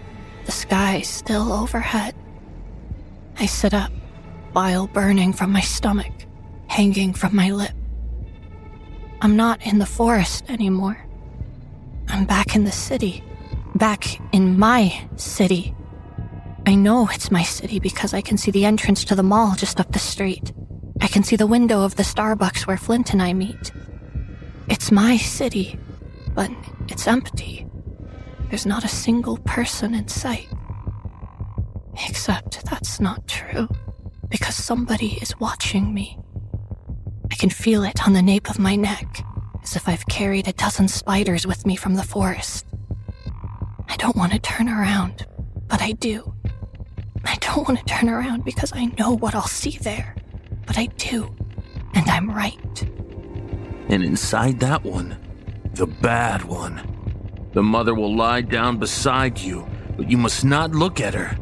the sky still overhead. I sit up, bile burning from my stomach, hanging from my lip. I'm not in the forest anymore. I'm back in the city, back in my city. I know it's my city because I can see the entrance to the mall just up the street. I can see the window of the Starbucks where Flint and I meet. It's my city, but it's empty. There's not a single person in sight. Except that's not true, because somebody is watching me. I can feel it on the nape of my neck, as if I've carried a dozen spiders with me from the forest. I don't want to turn around, but I do. I don't want to turn around because I know what I'll see there, but I do, and I'm right. And inside that one, the bad one, the mother will lie down beside you, but you must not look at her.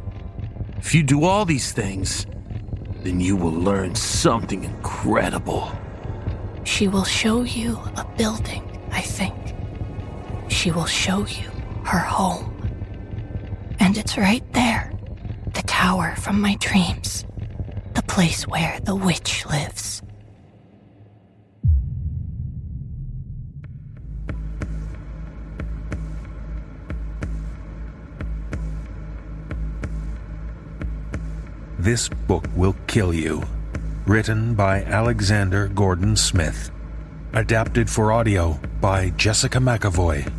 If you do all these things, then you will learn something incredible. She will show you a building, I think. She will show you her home. And it's right there, the tower from my dreams, the place where the witch lives. This Book Will Kill You. Written by Alexander Gordon Smith. Adapted for audio by Jessica McEvoy.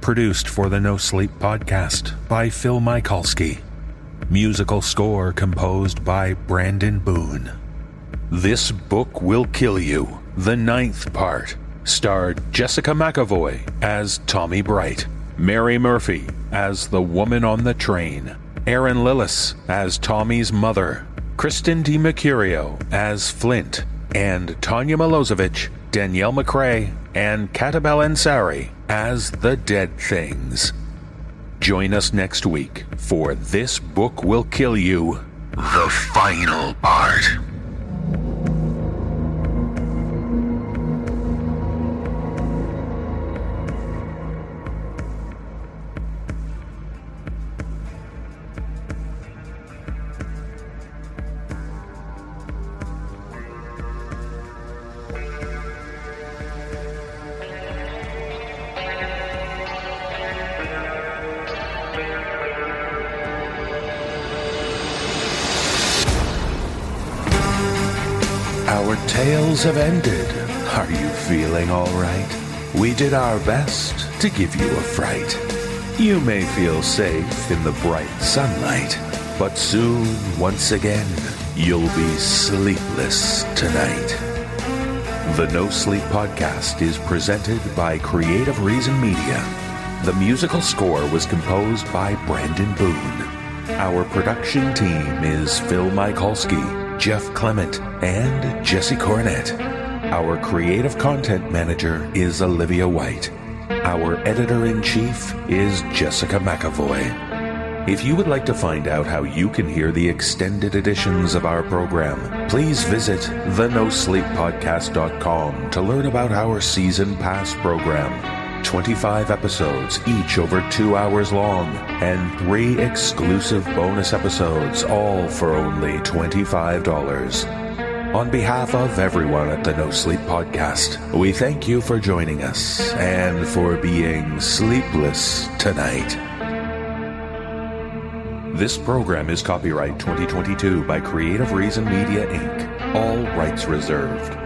Produced for the No Sleep Podcast by Phil Michalski. Musical score composed by Brandon Boone. This Book Will Kill You, the ninth part, starred Jessica McEvoy as Tommi Bright, Mary Murphy as the woman on the train, Erin Lillis as Tommi's mother, Kristen DiMercurio as Flint, and Tanja Milojevic, Danielle McRae, and Katabelle Ansari as the Dead Things. Join us next week for This Book Will Kill You, the final part. Have ended. Are you feeling all right? We did our best to give you a fright. You may feel safe in the bright sunlight, but soon, once again, you'll be sleepless tonight. The No Sleep Podcast is presented by Creative Reason Media. The musical score was composed by Brandon Boone. Our production team is Phil Michalski, Jeff Clement, and Jesse Cornett. Our creative content manager is Olivia White. Our editor in chief is Jessica McEvoy. If you would like to find out how you can hear the extended editions of our program, please visit thenosleeppodcast.com to learn about our season pass program. 25 episodes, each over two hours long, and three exclusive bonus episodes, all for only $25. On behalf of everyone at the No Sleep Podcast, we thank you for joining us and for being sleepless tonight. This program is copyright 2022 by Creative Reason Media Inc., all rights reserved.